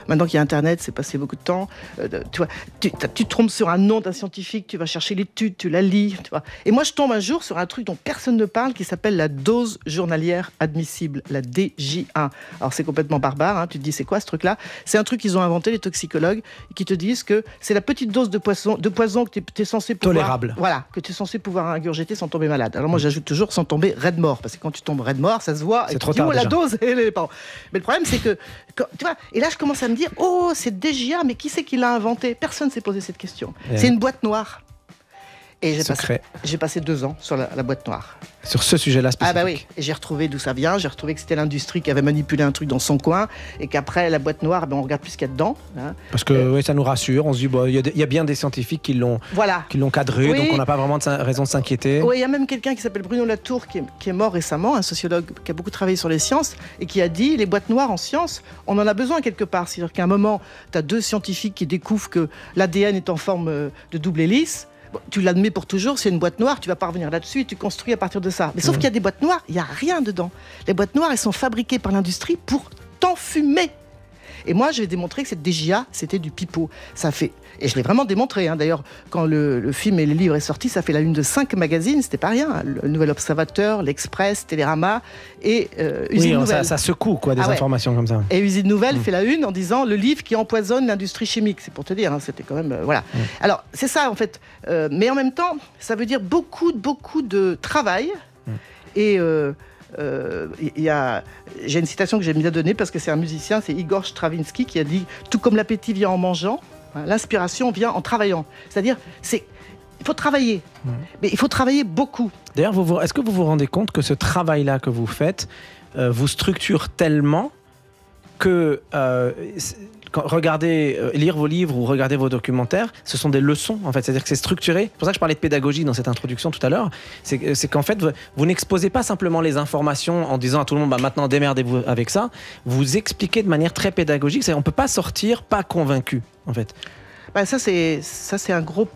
maintenant qu'il y a Internet, c'est passé beaucoup de temps. euh, tu vois, tu, tu te trompes sur un nom d'un scientifique, tu vas chercher l'étude, tu la lis. Tu vois. Et moi, je tombe un jour sur un truc dont personne ne parle qui s'appelle la dose journalière admissible, la DJ1. Alors, c'est complètement barbare. hein, tu te dis, c'est quoi ce truc-là? C'est un truc qu'ils ont inventé, les toxicologues, qui te disent que c'est la petite dose de poison, de poison que tu es, censé pouvoir. Tolérable. Voilà, que tu es censé pouvoir ingurgiter sans tomber malade. Alors moi j'ajoute toujours sans tomber raide mort, parce que quand tu tombes raide mort, ça se voit. C'est et trop tard oh, la dose elle est pas- Mais le problème c'est que, quand- tu vois, et là je commence à me dire, oh c'est DGA, mais qui c'est qui l'a inventé? Personne s'est posé cette question. Ouais. C'est une boîte noire. Et j'ai passé, Secret. j'ai passé deux ans sur la, la boîte noire. Sur ce sujet-là Ah spécifique. bah oui, et j'ai retrouvé d'où ça vient, j'ai retrouvé que c'était l'industrie qui avait manipulé un truc dans son coin, et qu'après la boîte noire, ben, on regarde plus ce qu'il y a dedans. hein. Parce que ouais, ça nous rassure. On se dit, bon, il y, a des- il y a bien des scientifiques qui l'ont Voilà. qui l'ont cadré, Oui. donc on n'a pas vraiment de raison de s'inquiéter. Oui, il y a même quelqu'un qui s'appelle Bruno Latour qui est, qui est mort récemment, un sociologue qui a beaucoup travaillé sur les sciences et qui a dit les boîtes noires en sciences, on en a besoin quelque part. C'est-à-dire qu'à un moment, tu as deux scientifiques qui découvrent que l'ADN est en forme euh, de double hélice. Bon, tu l'admets pour toujours, c'est une boîte noire, tu vas pas revenir là-dessus et tu construis à partir de ça. Mais sauf qu'il y a des boîtes noires, il n'y a rien dedans. Les boîtes noires, elles sont fabriquées par l'industrie pour t'enfumer. Et moi, je vais démontrer que cette DJA, c'était du pipeau. Ça fait, et je l'ai vraiment démontré. hein. D'ailleurs, quand le, le film et le livre est sorti, ça fait la une de cinq magazines. C'était pas rien. hein. Le Nouvel Observateur, l'Express, Télérama et euh, Usine Oui, Nouvelle. ça, ça secoue quoi, des Ah ouais. informations comme ça. Et Usine Nouvelle Mm. fait la une en disant le livre qui empoisonne l'industrie chimique. C'est pour te dire, hein, c'était quand même. euh, voilà. Mm. Alors, c'est ça, en fait. Euh, mais en même temps, ça veut dire beaucoup, beaucoup de travail. Mm. Et. Euh, y a, j'ai une citation que j'aime bien donner parce que c'est un musicien, c'est Igor Stravinsky qui a dit Tout comme l'appétit vient en mangeant, hein, l'inspiration vient en travaillant. C'est-à-dire, c'est, il faut travailler, mais il faut travailler beaucoup. D'ailleurs, vous vous- est-ce que vous vous rendez compte que ce travail-là que vous faites euh, vous structure tellement que euh, regardez, euh, lire vos livres ou regarder vos documentaires, ce sont des leçons en fait. C'est-à-dire que c'est structuré. C'est pour ça que je parlais de pédagogie dans cette introduction tout à l'heure. C'est c'est qu'en fait, vous, n'exposez pas simplement les informations en disant à tout le monde bah, maintenant démerdez-vous avec ça. Vous expliquez de manière très pédagogique. On peut pas sortir pas convaincu en fait. Bah, ça, c'est,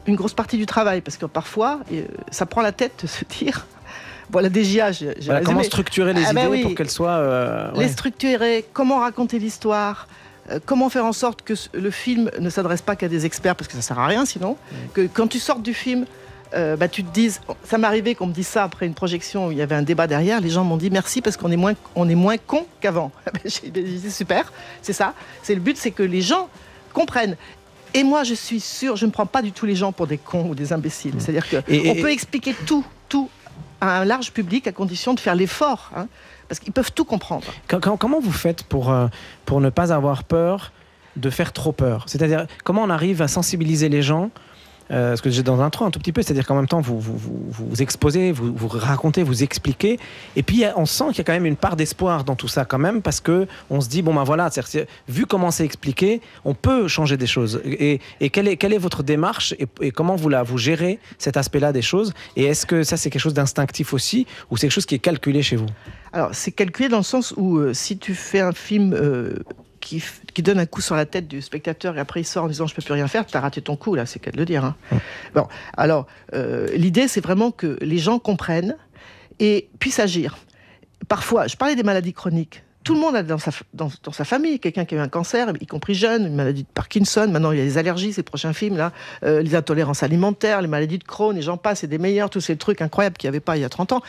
une grosse partie du travail parce que parfois, euh, ça prend la tête de se dire Bon, la DGA, j'ai, Voilà, comment structurer les Ah bah idées oui. pour qu'elles soient. euh, ouais. Les structurer, comment raconter l'histoire, euh, comment faire en sorte que le film ne s'adresse pas qu'à des experts, parce que ça sert à rien sinon, que quand tu sortes du film, euh, bah, tu te dises, ça m'est arrivé qu'on me dise ça après une projection où il y avait un débat derrière, les gens m'ont dit merci parce qu'on est moins, on est moins con qu'avant. J'ai dit super, c'est ça, c'est le but, c'est que les gens comprennent. Et moi, je suis sûre, je ne prends pas du tout les gens pour des cons ou des imbéciles. C'est-à-dire qu'on peut expliquer tout, tout à un large public à condition de faire l'effort, hein, parce qu'ils peuvent tout comprendre. Comment vous faites pour, euh, pour ne pas avoir peur de faire trop peur? C'est-à-dire, comment on arrive à sensibiliser les gens euh, parce que j'ai dans l'intro un tout petit peu, c'est-à-dire qu'en même temps, vous vous, vous, vous exposez, vous, vous racontez, vous expliquez, et puis on sent qu'il y a quand même une part d'espoir dans tout ça quand même, parce que on se dit, bon ben voilà, vu comment c'est expliqué, on peut changer des choses. Et, et quelle, est, quelle est votre démarche, et, comment vous, la, vous gérez cet aspect-là des choses? Et est-ce que ça, c'est quelque chose d'instinctif aussi, ou c'est quelque chose qui est calculé chez vous? Alors, c'est calculé dans le sens où euh, si tu fais un film euh, qui, qui donne un coup sur la tête du spectateur et après il sort en disant je peux plus rien faire, tu as raté ton coup, là, c'est qu'à de le dire. hein. Bon, alors, euh, l'idée, c'est vraiment que les gens comprennent et puissent agir. Parfois, je parlais des maladies chroniques. Tout le monde a dans sa, dans sa famille quelqu'un qui a eu un cancer, y compris jeune, une maladie de Parkinson. Maintenant, il y a les allergies, ces prochains films, là, euh, les intolérances alimentaires, les maladies de Crohn, et j'en passe, c'est des meilleurs, tous ces trucs incroyables qu'il n'y avait pas il y a 30 ans.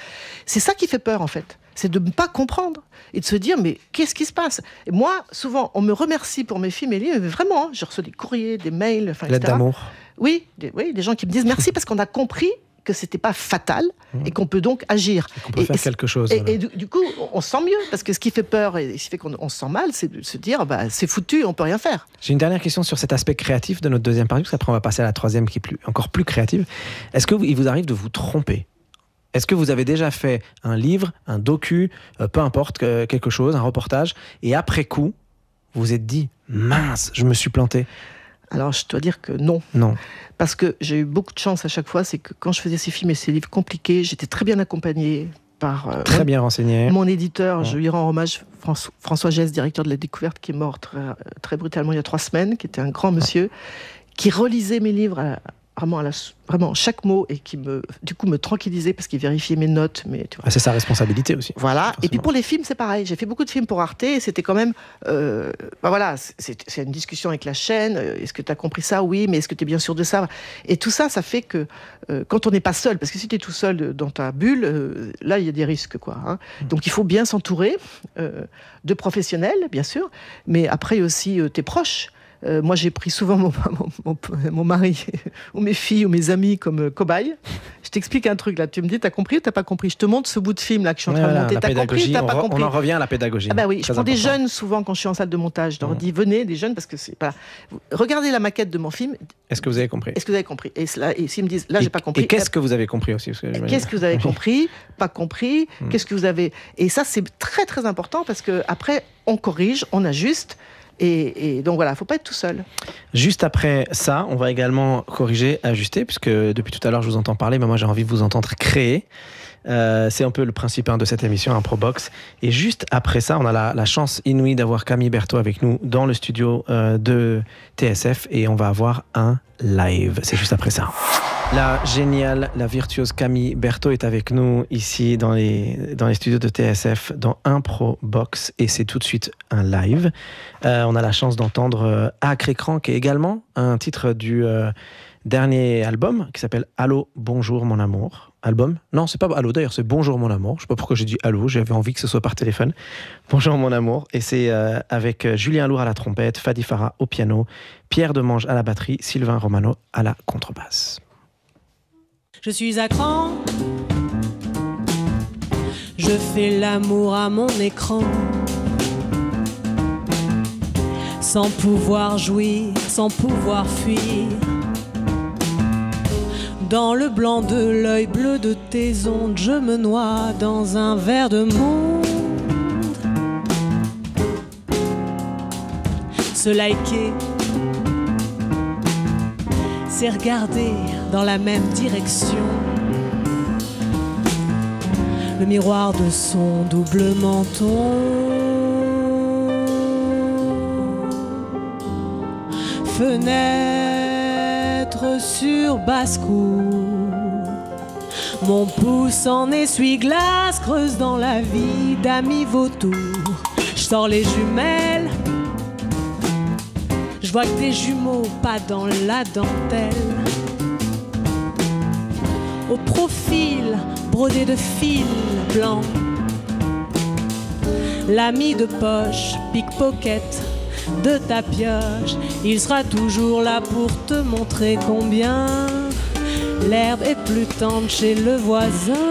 C'est ça qui fait peur, en fait. C'est de ne pas comprendre et de se dire, mais qu'est-ce qui se passe? Et moi, souvent, on me remercie pour mes films et livres, mais vraiment, hein, j'ai reçu des courriers, des mails, enfin, etc. d'amour. Oui, des, oui, des gens qui me disent merci parce qu'on a compris que c'était pas fatal et qu'on peut donc agir. On peut Et- faire et- quelque chose. Et, voilà. et du, du coup, on se sent mieux parce que ce qui fait peur et ce qui fait qu'on on se sent mal, c'est de se dire bah, c'est foutu, on peut rien faire. J'ai une dernière question sur cet aspect créatif de notre deuxième partie, parce qu'après on va passer à la troisième qui est plus, encore plus créative. Est-ce qu'il vous arrive de vous tromper? Est-ce que vous avez déjà fait un livre, un docu, euh, peu importe, que- quelque chose, un reportage, et après coup, vous vous êtes dit, mince, je me suis planté? Alors je dois dire que non. Non. Parce que j'ai eu beaucoup de chance à chaque fois, c'est que quand je faisais ces films et ces livres compliqués, j'étais très bien accompagnée par euh, Très mon, bien renseigné. mon éditeur. Ouais. Je lui rends hommage, François, François Gess, directeur de la découverte, qui est mort très, très brutalement il y a trois semaines, qui était un grand monsieur, qui relisait mes livres à- vraiment, à la, vraiment chaque mot et qui me, du coup, me tranquillisait parce qu'il vérifiait mes notes. Mais, tu vois. Ah, c'est sa responsabilité aussi. Voilà. Et puis pour les films, c'est pareil. J'ai fait beaucoup de films pour Arte et c'était quand même. euh, bah voilà, c'est c'est une discussion avec la chaîne. Euh, Est-ce que tu as compris ça? Oui, mais est-ce que tu es bien sûr de ça? Et tout ça, ça fait que euh, quand on n'est pas seul, parce que si tu es tout seul euh, dans ta bulle, euh, là, il y a des risques. quoi. hein. Donc il faut bien s'entourer de professionnels, bien sûr, mais après aussi tes proches. Euh, moi, j'ai pris souvent mon, mon, mon- mon mari ou mes filles ou mes amis comme euh, cobayes. Je t'explique un truc là. Tu me dis, t'as compris ou t'as pas compris? Je te montre ce bout de film là que je suis en train de monter. T'as compris t'as pas compris? on en revient à la pédagogie. ah bah oui, je Très prends des jeunes souvent quand je suis en salle de montage. Je leur dis venez des jeunes parce que c'est pas. Regardez la maquette de mon film. Est-ce que vous avez compris? Est-ce que vous avez compris? Et, cela- et s'ils me disent là j'ai pas compris. Et qu'est-ce que vous avez compris aussi? Qu'est-ce que vous avez compris? Pas compris? Mhm. Qu'est-ce que vous avez? Et ça c'est très très important parce que après on corrige, on ajuste. Et, donc voilà, faut pas être tout seul. Juste après ça, on va également corriger, ajuster, puisque depuis tout à l'heure je vous entends parler, mais moi j'ai envie de vous entendre créer. Euh, c'est un peu le principe hein, de cette émission, un Probox. Et juste après ça, on a la, la chance inouïe d'avoir Camille Berthaud avec nous dans le studio euh, de TSF et on va avoir un live. C'est juste après ça. La géniale, la virtuose Camille Berthaud est avec nous ici dans les, studios de TSF dans Impro Box et c'est tout de suite un live. Euh, on a la chance d'entendre euh, Acre Écran qui est également un titre du euh, dernier album qui s'appelle Allô, bonjour mon amour. Album? Non, c'est pas Allô d'ailleurs, c'est Bonjour mon amour. Je sais pas pourquoi j'ai dit Allô, j'avais envie que ce soit par téléphone. Bonjour mon amour. Et c'est euh, avec Julien Lourd à la trompette, Fadi Farah au piano, Pierre Demange à la batterie, Sylvain Romano à la contrebasse. Je suis à cran. Je fais l'amour à mon écran. Sans pouvoir jouir, sans pouvoir fuir. Dans le blanc de l'œil bleu de tes ondes, je me noie dans un verre de monde. Se liker, c'est regarder dans la même direction. Le miroir de son double menton. Fenêtre sur basse-cour. Mon pouce en essuie-glace creuse dans la vie d'amis vautour. Je sors les jumelles. Je vois que des jumeaux pas dans la dentelle. Au profil brodé de fil blanc. L'ami de poche, pickpocket de ta pioche, il sera toujours là pour te montrer combien l'herbe est plus tendre chez le voisin.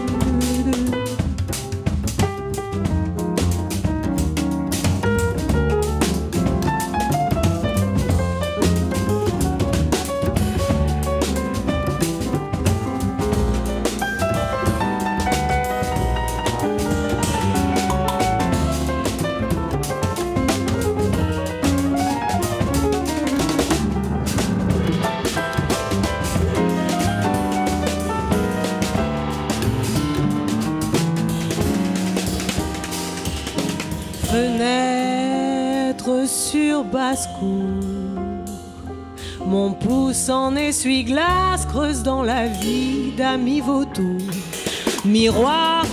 Mon pouce en essuie-glace creuse dans la vie d'amis vautour. Miroir,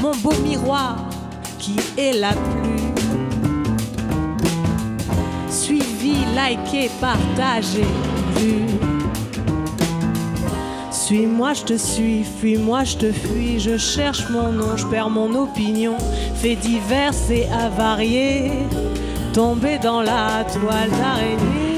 mon beau miroir qui est la plus suivi, liké, partagé, vu. Suis-moi, je te suis, fuis-moi, je te fuis, je cherche mon nom, je perds mon opinion, faits divers et avariés, tomber dans la toile d'araignée.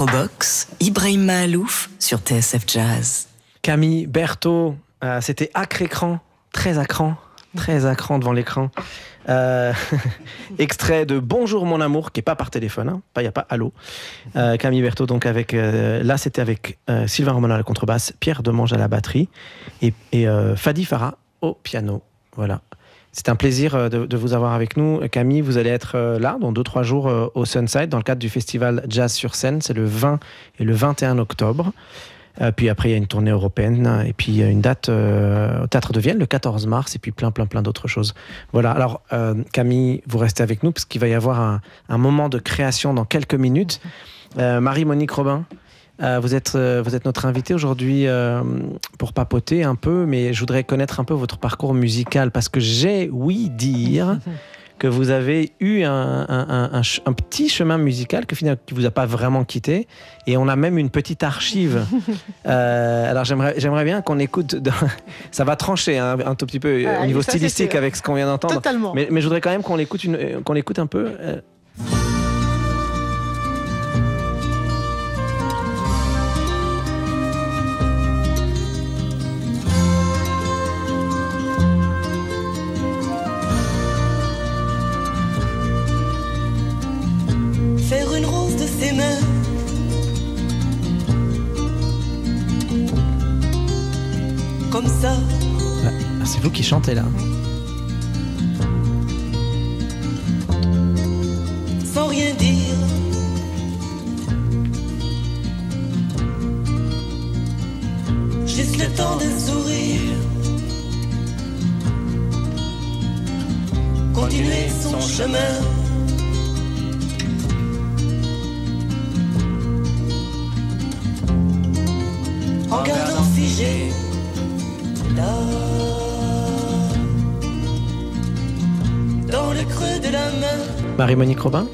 Improbox, Ibrahim Mahalouf sur TSF Jazz. Camille Berthaud, euh, c'était acre écran, très acrant, très acrant devant l'écran. Euh, extrait de Bonjour mon amour, qui est pas par téléphone, hein, il y a pas allô. Euh, Camille Berthaud donc avec là c'était avec Sylvain Romain à la contrebasse, Pierre Demange à la batterie et, et, Fadi Farah au piano. Voilà. C'est un plaisir euh, de, vous avoir avec nous. Camille, vous allez être euh, là dans 2-3 jours euh, au Sunside dans le cadre du festival Jazz sur scène. C'est le 20 et le 21 octobre. Puis après, il y a une tournée européenne. Et puis, une date au Théâtre de Vienne le 14 mars. Et puis, plein, plein, plein d'autres choses. Voilà. Alors, Camille, vous restez avec nous parce qu'il va y avoir un, moment de création dans quelques minutes. Marie-Monique Robin, vous, êtes, euh, vous êtes notre invitée aujourd'hui euh, pour papoter un peu. Mais je voudrais connaître un peu votre parcours musical parce que j'ai oui dire que vous avez eu un, un- petit chemin musical que finalement qui vous a pas vraiment quitté et on a même une petite archive. Euh, alors j'aimerais j'aimerais bien qu'on écoute. dans- Ça va trancher hein, un tout petit peu Ah, au niveau stylistique avec ce qu'on vient d'entendre. Totalement. Mais, mais je voudrais quand même qu'on l'écoute euh, qu'on l'écoute un peu. C'est vous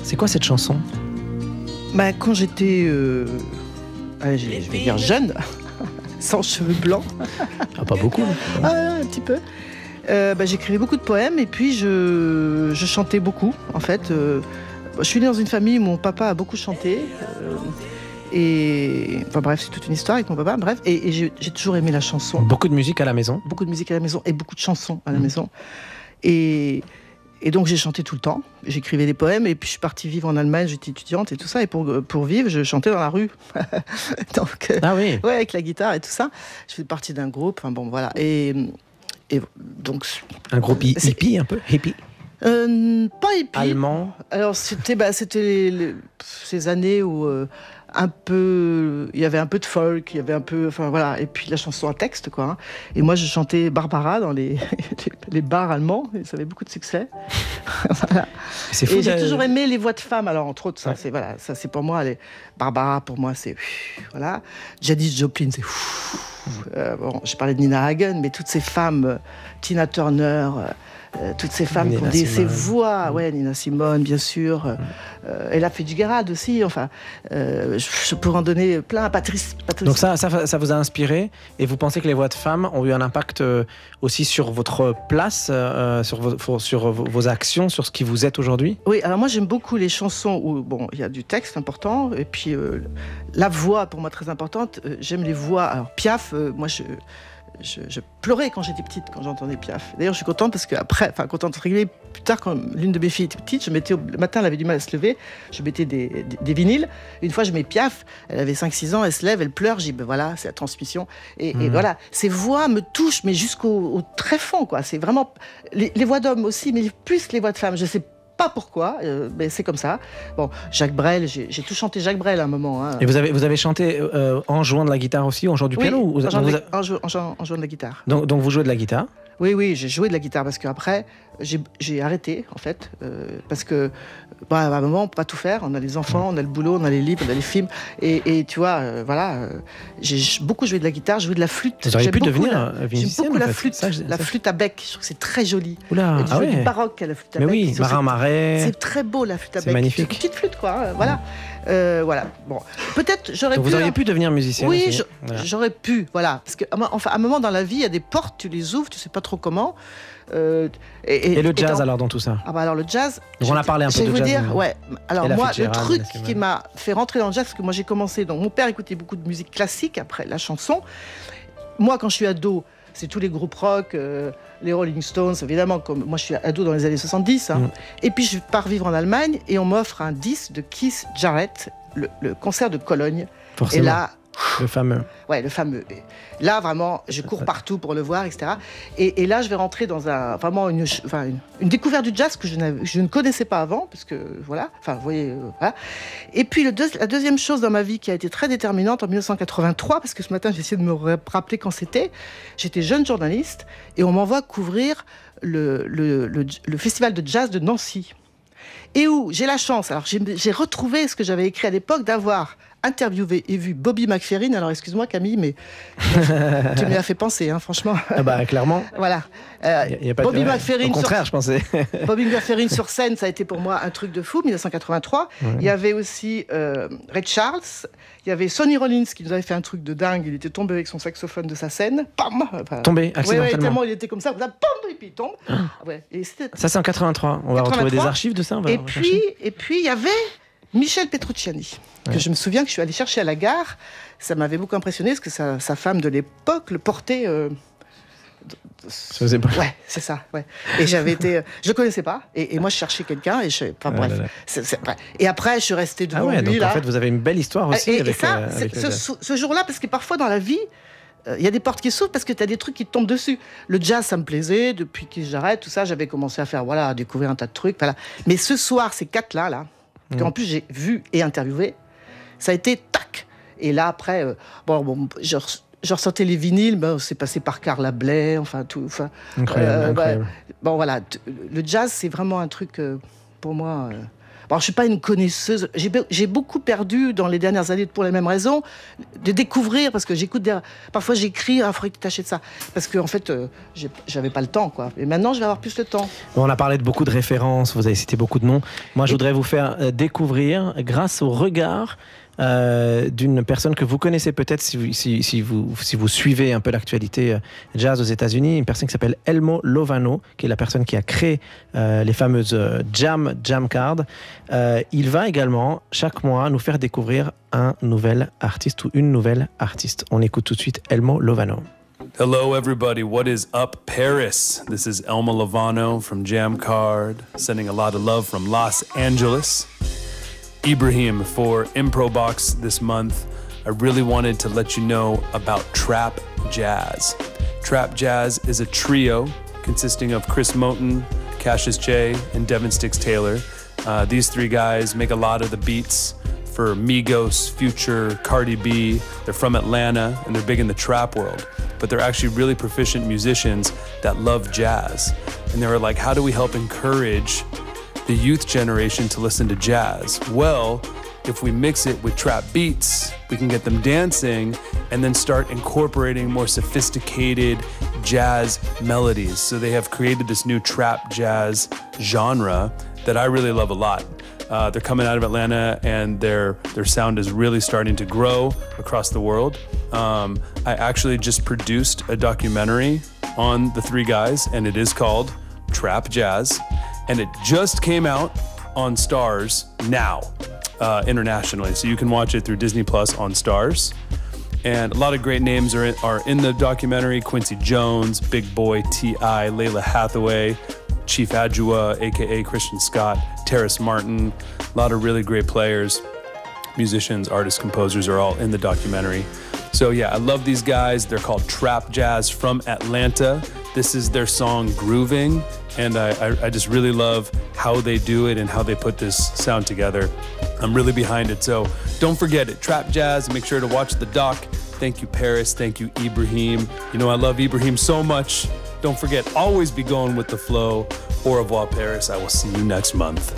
c'est quoi cette chanson? Bah, quand j'étais, euh, allez, je vais dire jeune, sans cheveux blancs, Ah, Pas beaucoup. ah, un petit peu, euh, bah, j'écrivais beaucoup de poèmes et puis je, je chantais beaucoup, en fait. Euh, je suis née dans une famille où mon papa a beaucoup chanté. euh, et enfin bref, c'est toute une histoire avec mon papa. Bref, et, et j'ai toujours aimé la chanson. Beaucoup de musique à la maison? beaucoup de musique à la maison et beaucoup de chansons à la Mhm. maison. Et, et donc j'ai chanté tout le temps. J'écrivais des poèmes et puis je suis partie vivre en Allemagne, j'étais étudiante et tout ça. Et pour, pour vivre, je chantais dans la rue. donc, euh, Ah oui. ouais, avec la guitare et tout ça. Je faisais partie d'un groupe. Enfin bon, voilà. Et, et donc, Un groupe hippie un peu. Hippie. euh, pas hippie. Allemand. Alors c'était bah, c'était les- les- ces années où euh, un peu il y avait un peu de folk, il y avait un peu enfin voilà et puis la chanson à texte quoi. hein. Et moi je chantais Barbara dans les les bars allemands et ça avait beaucoup de succès. Voilà. C'est fou. Et j'ai toujours aimé les voix de femmes alors entre autres ça Ouais. c'est voilà ça c'est pour moi les Barbara pour moi c'est voilà Janis Joplin c'est euh, bon j'ai parlé de Nina Hagen mais toutes ces femmes euh, Tina Turner euh, euh, toutes ces femmes qui ont des, ces voix, ouais, Nina Simone, bien sûr, euh, euh, Ella Fitzgerald aussi, enfin, euh, je, pourrais en donner plein, Patrice, Patrice Donc ça, ça, ça vous a inspiré et vous pensez que les voix de femmes ont eu un impact aussi sur votre place, sur, vos, sur vos- vos actions, sur ce qui vous êtes aujourd'hui? Oui, alors moi j'aime beaucoup les chansons où bon, il y a du texte important et puis la voix pour moi très importante. J'aime les voix. Alors Piaf, moi je je, je pleurais quand j'étais petite, quand j'entendais Piaf. D'ailleurs, je suis contente parce qu'après, enfin, contente guillemets, plus tard, quand l'une de mes filles était petite, je mettais, au- le matin, elle avait du mal à se lever, je mettais des, des, des vinyles. Une fois, je mets Piaf, elle avait 5-6 ans, elle se lève, elle pleure, j'ai ben voilà, c'est la transmission. Et, et Mhm. voilà, ces voix me touchent, mais jusqu'au au très fond, quoi. C'est vraiment. Les, les voix d'hommes aussi, mais plus les voix de femmes. Je sais pas pourquoi, euh, mais c'est comme ça. Bon, Jacques Brel, j'ai tout chanté Jacques Brel à un moment. hein. Et vous avez, vous avez chanté euh, en jouant de la guitare aussi, en jouant du Oui, piano ou en, jouant de vous la- a- en jou- en jouant- en jouant de la guitare. donc, donc vous jouez de la guitare? Oui, oui, j'ai joué de la guitare parce qu'après, j'ai arrêté, en fait. euh, parce que, bah, à un moment, on peut pas tout faire. On a les enfants, on a le boulot, on a les livres, on a les films. Et, et tu vois, euh, voilà, euh, j'ai beaucoup joué de la guitare, joué de la flûte. J'aime pu devenir, la- J'aime musicienne, beaucoup la flûte, Ça, je- la ça- flûte à bec. Je trouve que c'est très joli. Oula, ah ouais. du baroque à la flûte à Mais bec. oui, C'est- Marin Marais. C'est très beau la flûte à C'est bec. magnifique. Une petite flûte, quoi. hein, Voilà. Euh, voilà. Bon, peut-être j'aurais pu. vous auriez pu devenir musicien Oui, Voilà. j'aurais pu, voilà. Parce qu'à enfin, à un moment dans la vie, il y a des portes, tu les ouvres, tu sais pas trop comment. Euh, Et le jazz alors dans tout ça Ah bah alors le jazz. On a parlé un peu de vous jazz, dire, ouais. Alors moi, le truc qui m'a fait rentrer dans le jazz, parce que moi j'ai commencé, donc mon père écoutait beaucoup de musique classique après la chanson. Moi, quand je suis ado, c'est tous les groupes rock, euh, les Rolling Stones, évidemment, comme moi je suis ado dans les années 70. hein. Mm. Et puis je pars vivre en Allemagne et on m'offre un disque de Keith Jarrett, le, le concert de Cologne. Forcément. Et là, Le fameux. Ouais, le fameux. Là, vraiment, je cours partout pour le voir, etc. Et, et là, je vais rentrer dans un, vraiment une, enfin, une, une découverte du jazz que je, ne connaissais pas avant, parce que voilà, enfin, vous voyez, euh, voilà. Et puis, le deux- la deuxième chose dans ma vie qui a été très déterminante en 1983, parce que ce matin, j'ai essayé de me ra- rappeler quand c'était. J'étais jeune journaliste et on m'envoie couvrir le, le, le- le festival de jazz de Nancy et où j'ai la chance, alors j'ai retrouvé ce que j'avais écrit à l'époque, d'avoir interviewé et vu Bobby McFerrin. Alors excuse-moi Camille, mais tu m'y as fait penser, hein, franchement. Ah bah clairement. voilà. Euh, Y a- y a pas de- Bobby ouais, McFerrin Au sur- contraire, je pensais. Bobby McFerrin sur scène, ça a été pour moi un truc de fou, 1983. Il y avait aussi euh, Ray Charles, il y avait Sonny Rollins qui nous avait fait un truc de dingue. Il était tombé avec son saxophone de sa scène. Pam Enfin, Tombé ouais, ouais, accidentellement. tellement il était comme ça, pam, et puis il tombe. Ah ouais, Ça c'est en 83. On va retrouver 83. des archives de ça. On va et puis, et puis, il y avait Michel Petrucciani, que je me souviens que je suis allée chercher à la gare. Ça m'avait beaucoup impressionné parce que sa, sa femme de l'époque le portait. euh, Ça faisait pas. Ouais, c'est ça. Ouais. Et j'avais été, euh, je connaissais pas. Et, et moi, je cherchais quelqu'un. Et je, enfin, Ah bref. là. Et après, je suis restée devant Ah ouais, lui donc là. en fait vous avez une belle histoire aussi et, et avec, ça, euh, avec ce jour-là, parce que parfois dans la vie, euh, il y a des portes qui s'ouvrent parce que tu as des trucs qui te tombent dessus. Le jazz, ça me plaisait. Depuis que j'arrête, tout ça, j'avais commencé à faire, voilà, à découvrir un tas de trucs. Voilà. Mais ce soir, ces quatre-là, là, Mm. qu'en plus j'ai vu et interviewé, ça a été tac. Et là, après, euh, bon, bon, je, je ressortais les vinyles, ben, c'est passé par Carla Bley, enfin tout. Enfin, Incroyable, euh, bah, incroyable. bon, voilà, le jazz, c'est vraiment un truc euh, pour moi. Bon, je suis pas une connaisseuse. J'ai be- J'ai beaucoup perdu dans les dernières années pour les mêmes raisons de découvrir parce que j'écoute des. Parfois j'écris, ah, faudrait que ça parce qu'en en fait euh, j'avais pas le temps quoi. Et maintenant je vais avoir plus le temps. On a parlé de beaucoup de références, vous avez cité beaucoup de noms. Moi, je voudrais vous faire euh, découvrir, grâce au regard euh, d'une personne que vous connaissez peut-être si vous, si, vous, si vous suivez un peu l'actualité euh, jazz aux États-Unis, une personne qui s'appelle Elmo Lovano, qui est la personne qui a créé euh, les fameuses Jam Jam Cards. Euh, il va également chaque mois nous faire découvrir un nouvel artiste ou une nouvelle artiste. On écoute tout de suite Elmo Lovano. Hello, everybody. What is up, Paris? This is Elma Lovano from Jam Card, sending a lot of love from Los Angeles. Ibrahim for Impro Box this month. I really wanted to let you know about Trap Jazz. Trap Jazz is a trio consisting of Chris Moten, Cassius J, and Devin Sticks Taylor. Uh, these three guys make a lot of the beats for Migos, Future, Cardi B. They're from Atlanta and they're big in the trap world, but they're actually really proficient musicians that love jazz. And they were like, how do we help encourage the youth generation to listen to jazz? Well, if we mix it with trap beats, we can get them dancing and then start incorporating more sophisticated jazz melodies. So they have created this new trap jazz genre that I really love a lot. Uh, they're coming out of Atlanta, and their their sound is really starting to grow across the world. Um, I actually just produced a documentary on the three guys, and it is called Trap Jazz, and it just came out on Stars now, uh, internationally. So you can watch it through Disney Plus on Stars. And a lot of great names are in, are in the documentary Quincy Jones, Big Boy, T.I., Layla Hathaway, Chief Adjua, aka Christian Scott, Terrace Martin. A lot of really great players, musicians, artists, composers are all in the documentary. So, yeah, I love these guys. They're called Trap Jazz from Atlanta. This is their song Grooving, and I, I, just really love how they do it and how they put this sound together. I'm really behind it. So, don't forget it. Trap Jazz. Make sure to watch the doc. Thank you, Paris. Thank you, Ibrahim. You know, I love Ibrahim so much. Don't forget, always be going with the flow. Au revoir, Paris. I will see you next month.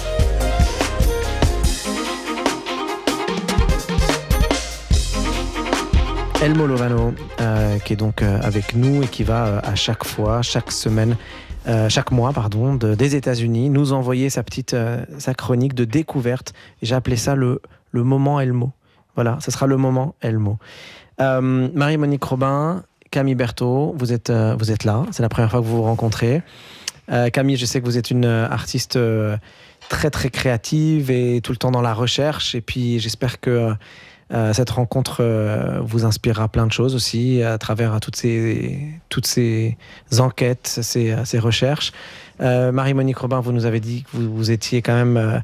Elmo Lovano, euh, qui est donc euh, avec nous et qui va euh, à chaque fois, chaque semaine, euh, chaque mois, pardon, de- des États-Unis, nous envoyer sa petite, euh, sa chronique de découverte. J'ai appelé ça le, le moment Elmo. Voilà, ce sera le moment Elmo. Euh, Marie-Monique Robin, Camille Berthaud, vous êtes, euh, vous êtes là. C'est la première fois que vous vous rencontrez. Camille, je sais que vous êtes une artiste très très créative et tout le temps dans la recherche. Et puis j'espère que euh, cette rencontre euh, vous inspirera plein de choses aussi à travers toutes ces, toutes ces enquêtes, ces, ces recherches. Euh, Marie-Monique Robin, vous nous avez dit que vous, vous étiez quand même euh,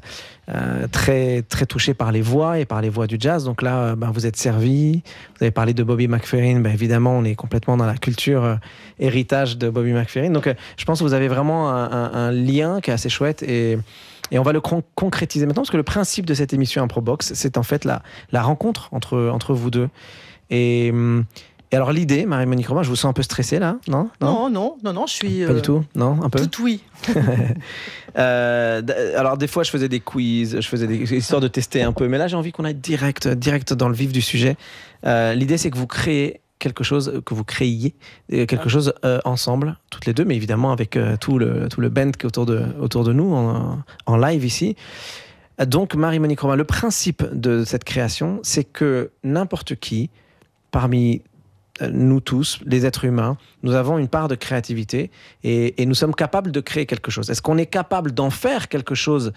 euh, très, très touchée par les voix et par les voix du jazz. Donc là, ben, vous êtes servi. Vous avez parlé de Bobby McFerrin. Ben, évidemment, on est complètement dans la culture héritage de Bobby McFerrin. Donc je pense que vous avez vraiment un, un- un lien qui est assez chouette et, et on va le con- concrétiser maintenant parce que le principe de cette émission Improbox, c'est en fait la, la rencontre entre, entre vous deux. Et, hum, et alors l'idée, Marie-Monique Robin, je vous sens un peu stressée là, non? Non, non, non, non, je suis. Pas euh, du tout? Non Un peu? Tout oui. Euh, alors des fois je faisais des quiz, je faisais des histoires de tester un peu, mais là j'ai envie qu'on aille direct, direct dans le vif du sujet. Euh, L'idée c'est que vous créez quelque chose, que vous créiez euh, quelque chose euh, ensemble, toutes les deux, mais évidemment avec euh, tout le tout le band qui est autour de autour de nous en, en live ici. Donc Marie-Monique Romain, le principe de cette création, c'est que n'importe qui parmi nous tous, les êtres humains, nous avons une part de créativité et, et nous sommes capables de créer quelque chose. Est-ce qu'on est capable d'en faire quelque chose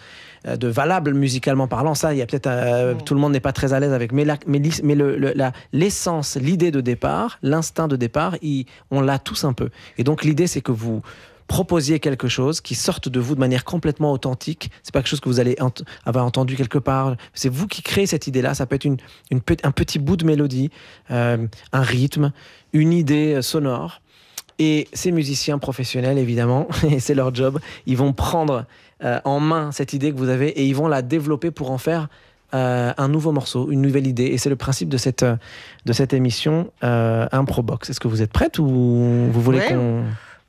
euh, de valable musicalement parlant? Ça, il y a peut-être euh, tout le monde n'est pas très à l'aise avec, mais la- mais le- le- l'essence, l'idée de départ, l'instinct de départ, il- on l'a tous un peu. Et donc l'idée, c'est que vous proposiez quelque chose qui sorte de vous de manière complètement authentique. C'est pas quelque chose que vous allez ent- avoir entendu quelque part. C'est vous qui créez cette idée-là. Ça peut être une, un petit bout de mélodie, euh, un rythme, une idée sonore. Et ces musiciens professionnels, évidemment, et c'est leur job, ils vont prendre euh, en main cette idée que vous avez et ils vont la développer pour en faire euh, un nouveau morceau, une nouvelle idée. Et c'est le principe de cette, de cette émission euh, Improbox. Est-ce que vous êtes prête ou vous voulez Ouais. qu'on...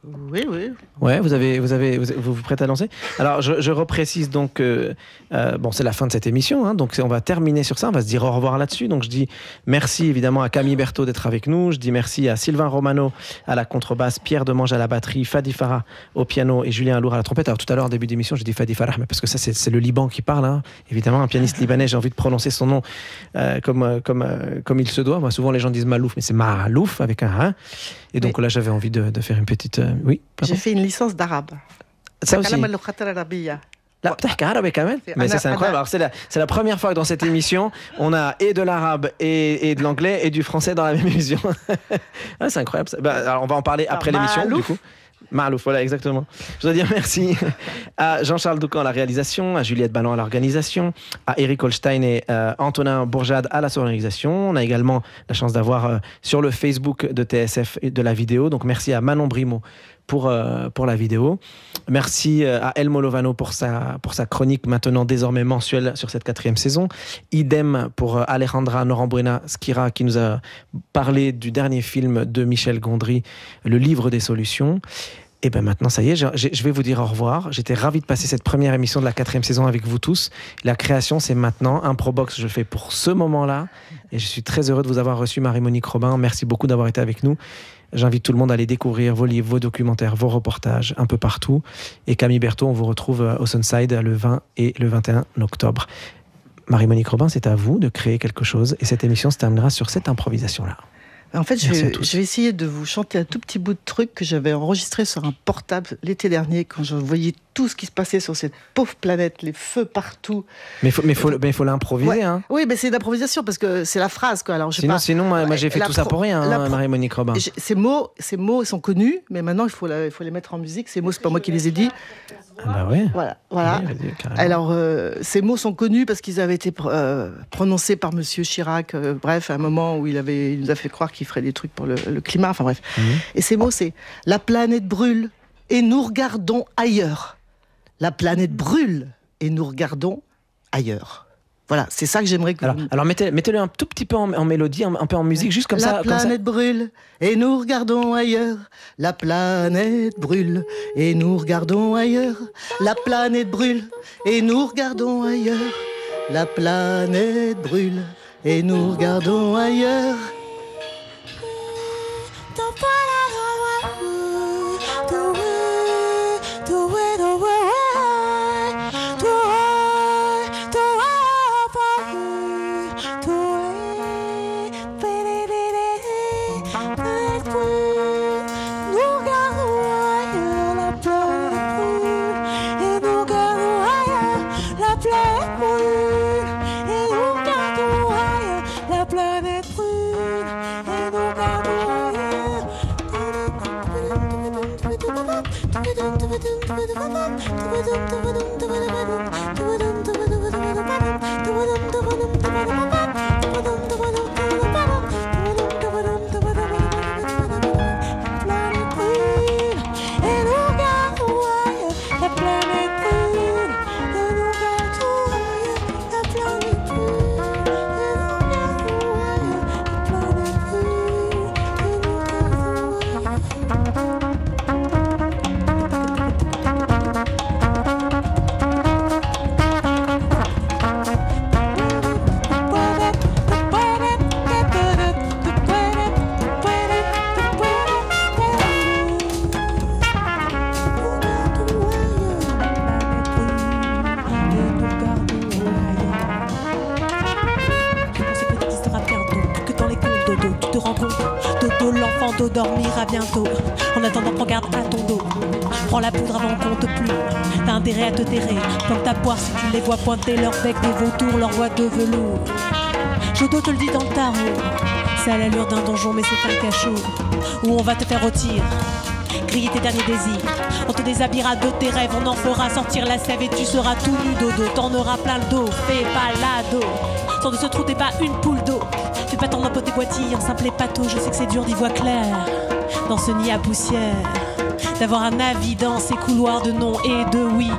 Oui, oui. Ouais, vous avez, vous avez, vous vous, prêtez à lancer? Alors, je, je reprécise donc, que, euh, bon, c'est la fin de cette émission, hein, donc on va terminer sur ça, on va se dire au revoir là-dessus. Donc, je dis merci évidemment à Camille Berthaud d'être avec nous, je dis merci à Sylvain Romano à la contrebasse, Pierre Demange à la batterie, Fadi Farah au piano et Julien Alour à la trompette. Alors, tout à l'heure, début d'émission, j'ai dit Fadi Farah, mais parce que ça, c'est le Liban qui parle, hein. évidemment, un pianiste libanais, j'ai envie de prononcer son nom euh, comme, euh, comme, euh, comme il se doit. Moi, souvent, les gens disent Malouf, mais c'est Malouf avec un 1. Et donc là, j'avais envie de, de faire une petite. Euh, j'ai fait une licence d'arabe. Ça aussi. Là, Mais c'est incroyable. C'est la, la première fois que dans cette émission, on a et de l'arabe et, et de l'anglais et du français dans la même émission. Ah, c'est incroyable. Bah, alors, on va en parler ah, après l'émission, du coup. Malouf, voilà, exactement. Je dois dire merci à Jean-Charles Doucan à la réalisation, à Juliette Ballon à l'organisation, à Eric Holstein et euh, Antonin Bourjade à la sonorisation. On a également la chance d'avoir euh, sur le Facebook de TSF de la vidéo. Donc merci à Manon Brimo pour, euh, pour la vidéo. Merci euh, à El Molovano pour sa, pour sa chronique maintenant désormais mensuelle sur cette quatrième saison. Idem pour euh, Alejandra Norambuena Skira qui nous a parlé du dernier film de Michel Gondry, Le livre des solutions. Et ben maintenant, ça y est, je, vais vous dire au revoir. J'étais ravi de passer cette première émission de la quatrième saison avec vous tous. La création, c'est maintenant. Un Probox, je fais pour ce moment-là. Et je suis très heureux de vous avoir reçu, Marie-Monique Robin. Merci beaucoup d'avoir été avec nous. J'invite tout le monde à aller découvrir vos livres, vos documentaires, vos reportages un peu partout. Et Camille Berthaud, on vous retrouve euh, au Sunside le 20 et le 21 octobre. Marie-Monique Robin, c'est à vous de créer quelque chose. Et cette émission se terminera sur cette improvisation-là. En fait, je vais, je vais essayer de vous chanter un tout petit bout de truc que j'avais enregistré sur un portable l'été dernier quand je voyais tout ce qui se passait sur cette pauvre planète, les feux partout. Mais faut, mais faut, mais faut l'improviser. Ouais. Hein. Oui, mais c'est d'improvisation parce que c'est la phrase, quoi. Alors, Sinon, pas. sinon moi, moi, j'ai fait tout ça pour rien, hein, Marie-Monique Robin. Ces mots, ces mots sont connus, mais maintenant il faut, la- il faut les mettre en musique. Ces mots, c'est pas moi qui les ai dit. Ah bah ouais. Voilà. Alors, euh, ces mots sont connus parce qu'ils avaient été pr- euh, prononcés par Monsieur Chirac. euh, bref, à un moment où il avait, il nous a fait croire qu'il ferait des trucs pour le, le climat. Enfin bref. Mhm. Et ces mots, c'est la planète brûle et nous regardons ailleurs. La planète brûle et nous regardons ailleurs. Voilà, c'est ça que j'aimerais que Alors, vous- alors mettez, mettez-le un tout petit peu en, en mélodie, un, un peu en musique, juste comme la ça. comme ça. planète brûle et nous regardons ailleurs. La planète brûle et nous regardons ailleurs. La planète brûle et nous regardons ailleurs. La planète brûle et nous regardons ailleurs. La intérêt à te. Pointe ta poire si tu les vois pointer leur bec de vautour, leur voix de velours. Jodo te le dit dans le tarot. C'est à l'allure d'un donjon, mais c'est un cachot. Où on va te faire rôtir. Griller tes derniers désirs. On te déshabillera de tes rêves, on en fera sortir la sève et tu seras tout nu dodo. T'en auras plein le dos, fais pas l'ado. Sans de ce trou, t'es pas une poule d'eau. Fais pas ton pot tes boitilles, un simple épato. Je sais que c'est dur d'y voir clair. Dans ce nid à poussière. D'avoir un avis dans ces couloirs de non et de oui.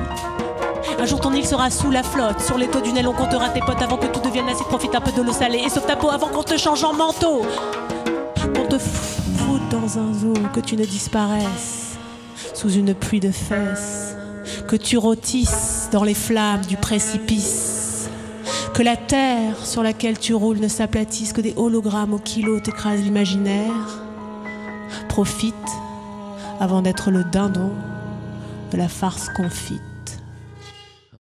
Un jour ton île sera sous la flotte. Sur les taux du Nil, on comptera tes potes avant que tout devienne acide. Profite un peu de l'eau salée et sauve ta peau avant qu'on te change en manteau. Qu'on te foute dans un zoo, que tu ne disparaisses sous une pluie de fesses. Que tu rôtisses dans les flammes du précipice. Que la terre sur laquelle tu roules ne s'aplatisse, que des hologrammes au kilo t'écrasent l'imaginaire. Profite avant d'être le dindon de la farce confite.